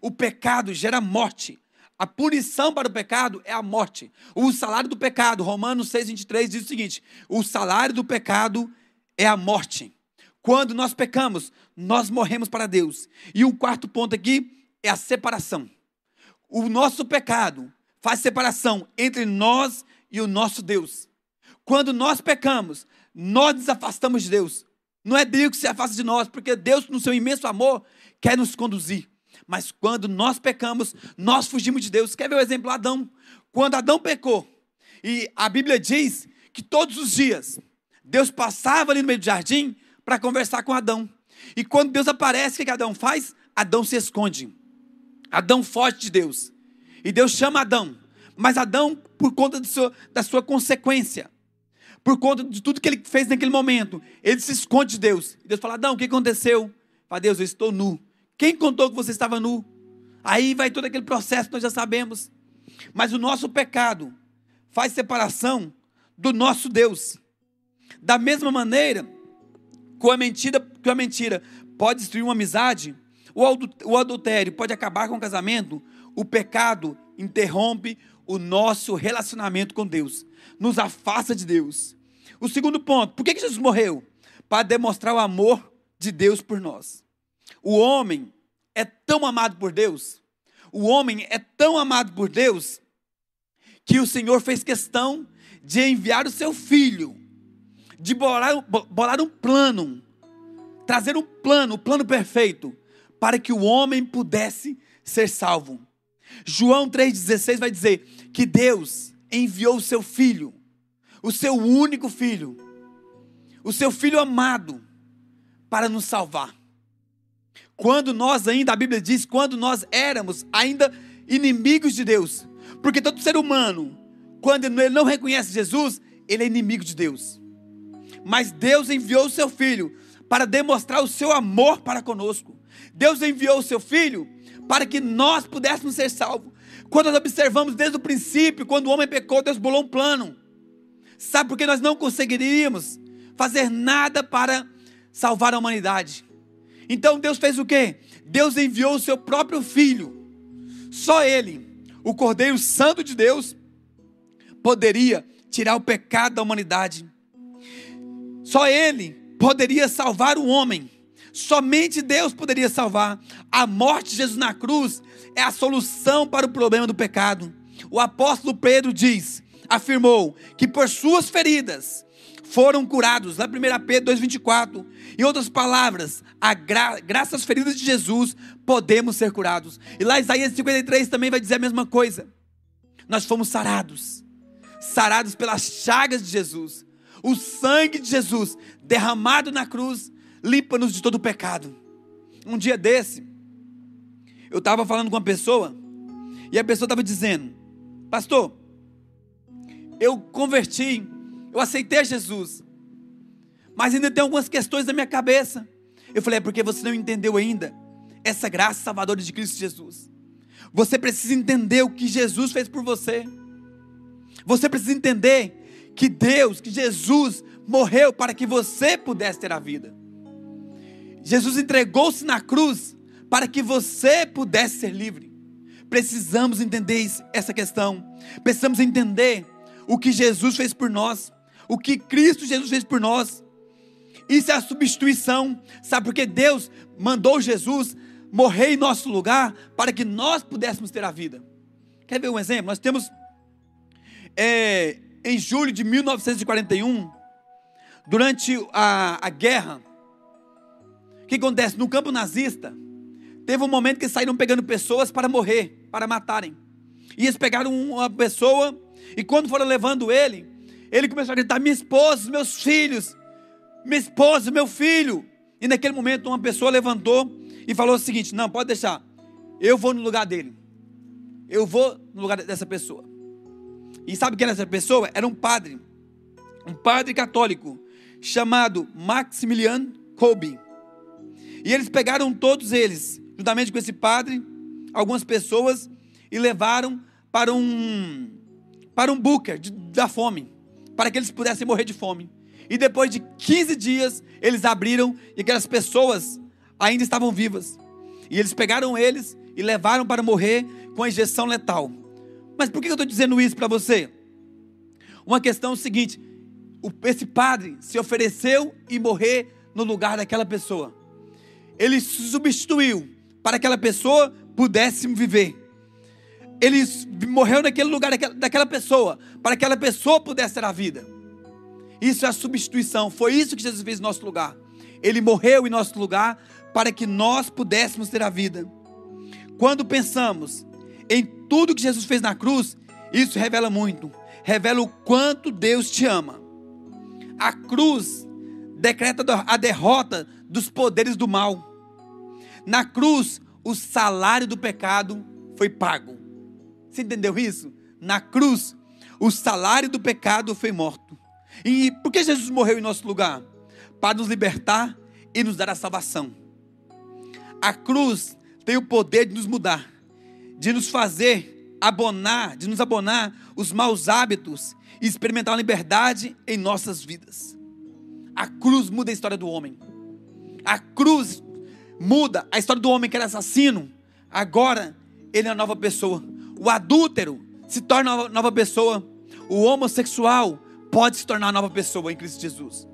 O pecado gera morte. A punição para o pecado é a morte. O salário do pecado, Romanos 6, 23, diz o seguinte: o salário do pecado é a morte. Quando nós pecamos, nós morremos para Deus. E um quarto ponto aqui é a separação. O nosso pecado faz separação entre nós e o nosso Deus. Quando nós pecamos, nós nos afastamos de Deus. Não é Deus que se afasta de nós, porque Deus, no seu imenso amor, quer nos conduzir. Mas quando nós pecamos, nós fugimos de Deus. Quer ver o exemplo Adão? Quando Adão pecou, e a Bíblia diz que todos os dias Deus passava ali no meio do jardim para conversar com Adão. E quando Deus aparece, o que Adão faz? Adão se esconde. Adão foge de Deus. E Deus chama Adão. Mas Adão, por conta seu, da sua consequência, por conta de tudo que ele fez naquele momento, ele se esconde de Deus. E Deus fala: Adão, o que aconteceu? Fala, Deus, eu estou nu. Quem contou que você estava nu? Aí vai todo aquele processo, nós já sabemos. Mas o nosso pecado faz separação do nosso Deus. Da mesma maneira que a mentira, que a mentira pode destruir uma amizade, o adultério pode acabar com o casamento, o pecado interrompe o nosso relacionamento com Deus, nos afasta de Deus. O segundo ponto, por que Jesus morreu? Para demonstrar o amor de Deus por nós. O homem é tão amado por Deus, o homem é tão amado por Deus, que o Senhor fez questão de enviar o seu filho, de bolar, bolar um plano, trazer um plano, o um plano perfeito, para que o homem pudesse ser salvo. João 3,16 vai dizer que Deus enviou o seu filho, o seu único filho, o seu filho amado, para nos salvar. Quando nós ainda, a Bíblia diz, quando nós éramos ainda inimigos de Deus. Porque todo ser humano, quando ele não reconhece Jesus, ele é inimigo de Deus. Mas Deus enviou o seu filho para demonstrar o seu amor para conosco. Deus enviou o seu filho para que nós pudéssemos ser salvos. Quando nós observamos desde o princípio, quando o homem pecou, Deus bolou um plano. Sabe por que nós não conseguiríamos fazer nada para salvar a humanidade? Então Deus fez o quê? Deus enviou o seu próprio filho. Só ele, o Cordeiro Santo de Deus, poderia tirar o pecado da humanidade. Só ele poderia salvar o homem. Somente Deus poderia salvar. A morte de Jesus na cruz é a solução para o problema do pecado. O apóstolo Pedro diz, afirmou que por suas feridas foram curados. Lá 1 Pedro 2,24. Em outras palavras, a gra graças às feridas de Jesus, podemos ser curados. E lá Isaías 53 também vai dizer a mesma coisa. Nós fomos sarados. Sarados pelas chagas de Jesus. O sangue de Jesus derramado na cruz limpa-nos de todo o pecado. Um dia desse, eu estava falando com uma pessoa e a pessoa estava dizendo: Pastor, eu converti eu aceitei Jesus. Mas ainda tem algumas questões na minha cabeça. Eu falei, é porque você não entendeu ainda essa graça salvadora de Cristo Jesus. Você precisa entender o que Jesus fez por você. Você precisa entender que Deus, que Jesus morreu para que você pudesse ter a vida. Jesus entregou-se na cruz para que você pudesse ser livre. Precisamos entender essa questão. Precisamos entender o que Jesus fez por nós o que Cristo Jesus fez por nós. Isso é a substituição. Sabe por que Deus mandou Jesus morrer em nosso lugar para que nós pudéssemos ter a vida? Quer ver um exemplo? Nós temos é, em julho de 1941, durante a, a guerra, o que acontece? No campo nazista, teve um momento que saíram pegando pessoas para morrer, para matarem. E eles pegaram uma pessoa, e quando foram levando ele, ele começou a gritar: Minha esposa, meus filhos, minha esposa, meu filho. E naquele momento, uma pessoa levantou e falou o seguinte: Não, pode deixar, eu vou no lugar dele. Eu vou no lugar dessa pessoa. E sabe quem era essa pessoa? Era um padre, um padre católico, chamado Maximilian Kolbe. E eles pegaram todos eles, juntamente com esse padre, algumas pessoas, e levaram para um para um bunker da fome, para que eles pudessem morrer de fome. E depois de 15 dias, eles abriram e aquelas pessoas ainda estavam vivas. E eles pegaram eles e levaram para morrer com a injeção letal. Mas por que eu estou dizendo isso para você? Uma questão é o seguinte: esse padre se ofereceu e morrer no lugar daquela pessoa. Ele se substituiu para que aquela pessoa pudesse viver. Ele morreu naquele lugar daquela pessoa, para que aquela pessoa pudesse ter a vida. Isso é a substituição. Foi isso que Jesus fez em nosso lugar. Ele morreu em nosso lugar para que nós pudéssemos ter a vida. Quando pensamos em tudo que Jesus fez na cruz, isso revela muito. Revela o quanto Deus te ama. A cruz decreta a derrota dos poderes do mal. Na cruz, o salário do pecado foi pago. Você entendeu isso? Na cruz, o salário do pecado foi morto. E por que Jesus morreu em nosso lugar? Para nos libertar e nos dar a salvação. A cruz tem o poder de nos mudar, de nos fazer abonar, de nos abonar os maus hábitos e experimentar a liberdade em nossas vidas. A cruz muda a história do homem. A cruz muda a história do homem que era assassino. Agora ele é uma nova pessoa. O adúltero se torna uma nova pessoa. O homossexual pode se tornar nova pessoa em Cristo Jesus.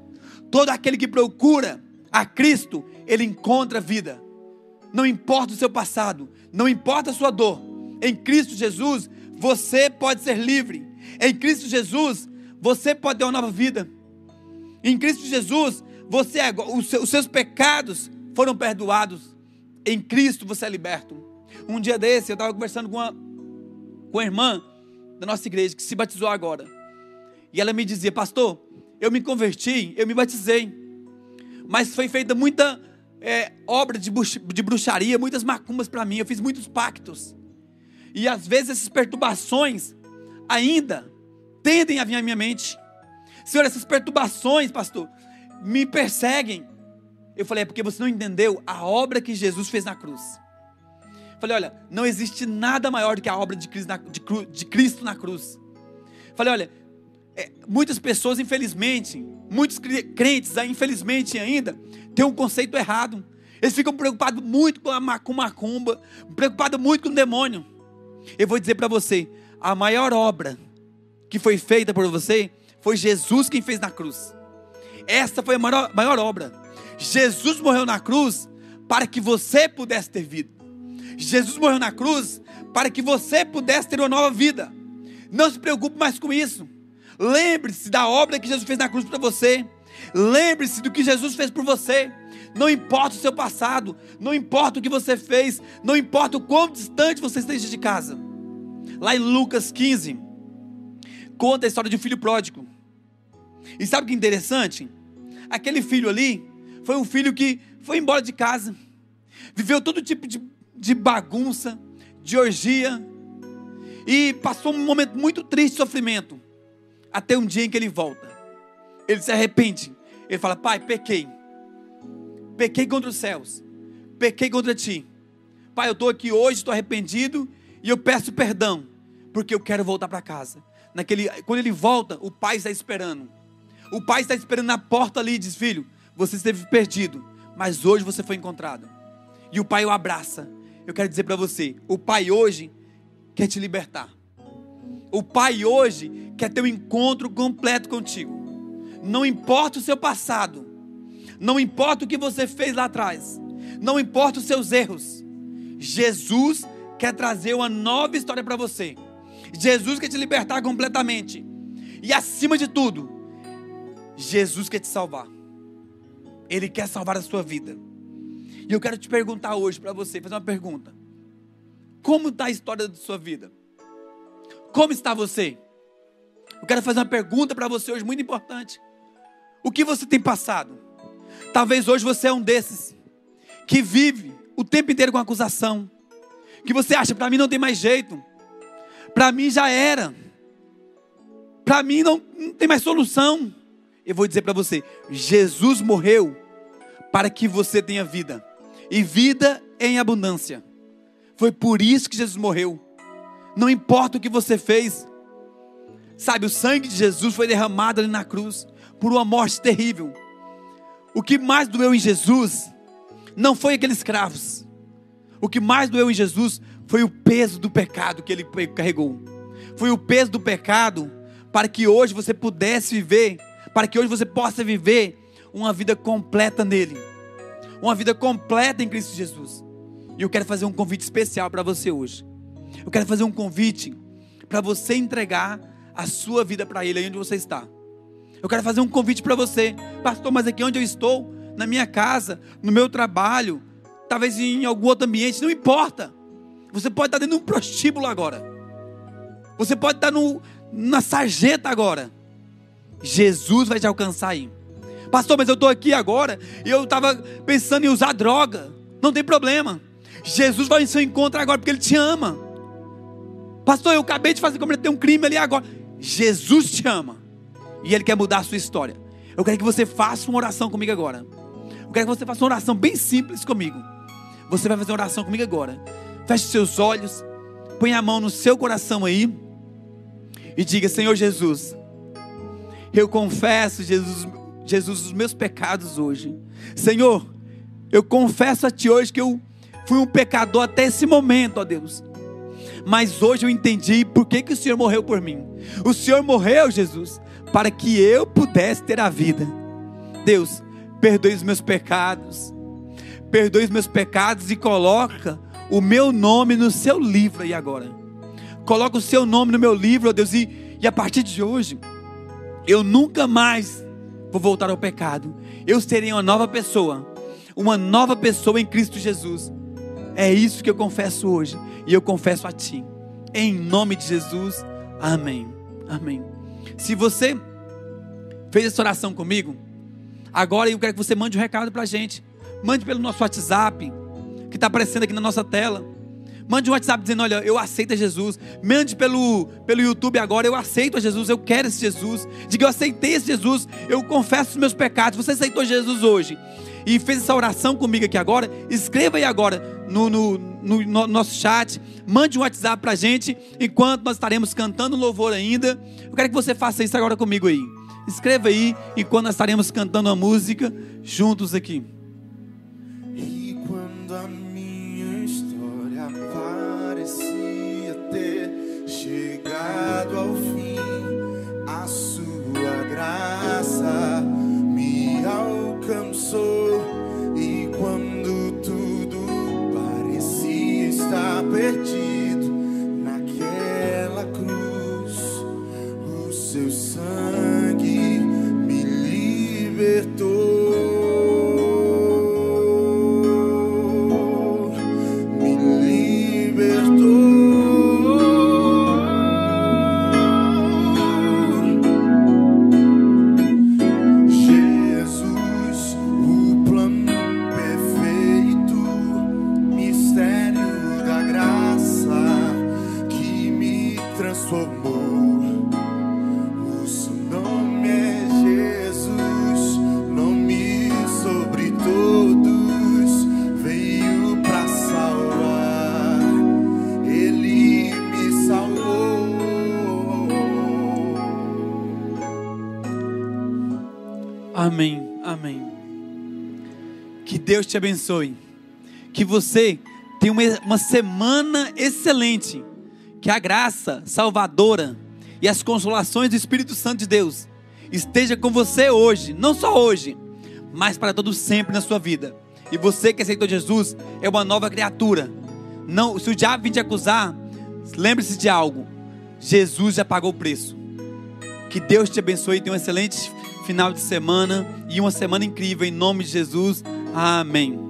Todo aquele que procura a Cristo, ele encontra vida. Não importa o seu passado, não importa a sua dor. Em Cristo Jesus, você pode ser livre. Em Cristo Jesus, você pode ter uma nova vida. Em Cristo Jesus, você é, os seus pecados foram perdoados. Em Cristo você é liberto. Um dia desse, eu estava conversando com uma, com a irmã da nossa igreja que se batizou agora. E ela me dizia, pastor, eu me converti, eu me batizei. Mas foi feita muita é, obra de, de bruxaria, muitas macumbas para mim. Eu fiz muitos pactos. E às vezes essas perturbações ainda tendem a vir à minha mente. Senhor, essas perturbações, pastor, me perseguem. Eu falei, é porque você não entendeu a obra que Jesus fez na cruz. Falei, olha, não existe nada maior do que a obra de Cristo na, de, de Cristo na cruz. Falei, olha, é, muitas pessoas, infelizmente, muitos crentes, infelizmente ainda, têm um conceito errado. Eles ficam preocupados muito com a macumba, preocupados muito com o demônio. Eu vou dizer para você, a maior obra que foi feita por você foi Jesus quem fez na cruz. Essa foi a maior, maior obra. Jesus morreu na cruz para que você pudesse ter vida. Jesus morreu na cruz para que você pudesse ter uma nova vida. Não se preocupe mais com isso. Lembre-se da obra que Jesus fez na cruz para você. Lembre-se do que Jesus fez por você. Não importa o seu passado, não importa o que você fez, não importa o quão distante você esteja de casa. Lá em Lucas 15, conta a história de um filho pródigo. E sabe o que é interessante? Aquele filho ali foi um filho que foi embora de casa, viveu todo tipo de, de bagunça, de orgia, e passou um momento muito triste de sofrimento, até um dia em que ele volta. Ele se arrepende. Ele fala: Pai, pequei. Pequei contra os céus. Pequei contra ti. Pai, eu estou aqui hoje, estou arrependido e eu peço perdão, porque eu quero voltar para casa. Naquele, quando ele volta, o pai está esperando. O pai está esperando na porta ali e diz: Filho, você esteve perdido, mas hoje você foi encontrado. E o pai o abraça. Eu quero dizer para você: o pai hoje quer te libertar. O pai hoje quer ter um encontro completo contigo. Não importa o seu passado, não importa o que você fez lá atrás, não importa os seus erros. Jesus quer trazer uma nova história para você. Jesus quer te libertar completamente. E acima de tudo, Jesus quer te salvar. Ele quer salvar a sua vida. E eu quero te perguntar hoje para você, fazer uma pergunta. Como está a história da sua vida? Como está você? Eu quero fazer uma pergunta para você hoje muito importante. O que você tem passado? Talvez hoje você é um desses que vive o tempo inteiro com acusação. Que você acha, para mim não tem mais jeito. Para mim já era. Para mim não, não tem mais solução. Eu vou dizer para você: Jesus morreu para que você tenha vida. E vida em abundância. Foi por isso que Jesus morreu. Não importa o que você fez. Sabe, o sangue de Jesus foi derramado ali na cruz por uma morte terrível. O que mais doeu em Jesus não foi aqueles escravos. O que mais doeu em Jesus foi o peso do pecado que ele carregou. Foi o peso do pecado para que hoje você pudesse viver, para que hoje você possa viver uma vida completa nele. Uma vida completa em Cristo Jesus. E eu quero fazer um convite especial para você hoje. Eu quero fazer um convite para você entregar a sua vida para Ele aí onde você está. Eu quero fazer um convite para você, pastor, mas aqui onde eu estou, na minha casa, no meu trabalho, talvez em algum outro ambiente, não importa. Você pode estar dentro de um prostíbulo agora. Você pode estar no, na sarjeta agora. Jesus vai te alcançar aí. Pastor, mas eu estou aqui agora e eu estava pensando em usar droga. Não tem problema. Jesus vai em seu encontro agora porque Ele te ama. Pastor, eu acabei de fazer cometer um crime ali agora. Jesus te ama e Ele quer mudar a sua história. Eu quero que você faça uma oração comigo agora. Eu quero que você faça uma oração bem simples comigo. Você vai fazer uma oração comigo agora. Feche seus olhos, põe a mão no seu coração aí e diga: Senhor Jesus, eu confesso, Jesus, Jesus, os meus pecados hoje. Senhor, eu confesso a Ti hoje que eu fui um pecador até esse momento, ó Deus. Mas hoje eu entendi por que, que o Senhor morreu por mim. O Senhor morreu, Jesus, para que eu pudesse ter a vida. Deus, perdoe os meus pecados. Perdoe os meus pecados e coloca o meu nome no seu livro aí agora. Coloca o seu nome no meu livro, ó Deus, e, e a partir de hoje, eu nunca mais vou voltar ao pecado. Eu serei uma nova pessoa, uma nova pessoa em Cristo Jesus. É isso que eu confesso hoje, e eu confesso a Ti. Em nome de Jesus, amém. Amém. Se você fez essa oração comigo, agora eu quero que você mande um recado para a gente. Mande pelo nosso WhatsApp, que está aparecendo aqui na nossa tela. Mande um WhatsApp dizendo: Olha, eu aceito a Jesus. Mande pelo, pelo YouTube agora: Eu aceito a Jesus, eu quero esse Jesus. Diga: Eu aceitei esse Jesus, eu confesso os meus pecados. Você aceitou Jesus hoje e fez essa oração comigo aqui agora? Escreva aí agora no, no, no, no nosso chat. Mande um WhatsApp para a gente enquanto nós estaremos cantando louvor ainda. Eu quero que você faça isso agora comigo aí. Escreva aí enquanto nós estaremos cantando a música juntos aqui. E quando a chegado ao fim, a sua graça me alcançou. E quando tudo parecia estar perdido naquela cruz, o seu sangue me libertou. Deus te abençoe. Que você tenha uma, uma semana excelente. Que a graça salvadora e as consolações do Espírito Santo de Deus esteja com você hoje, não só hoje, mas para todo sempre na sua vida. E você que aceitou Jesus é uma nova criatura. Não, se o diabo vir te acusar, lembre-se de algo. Jesus já pagou o preço. Que Deus te abençoe. Tenha um excelente final de semana e uma semana incrível. Em nome de Jesus. Amém.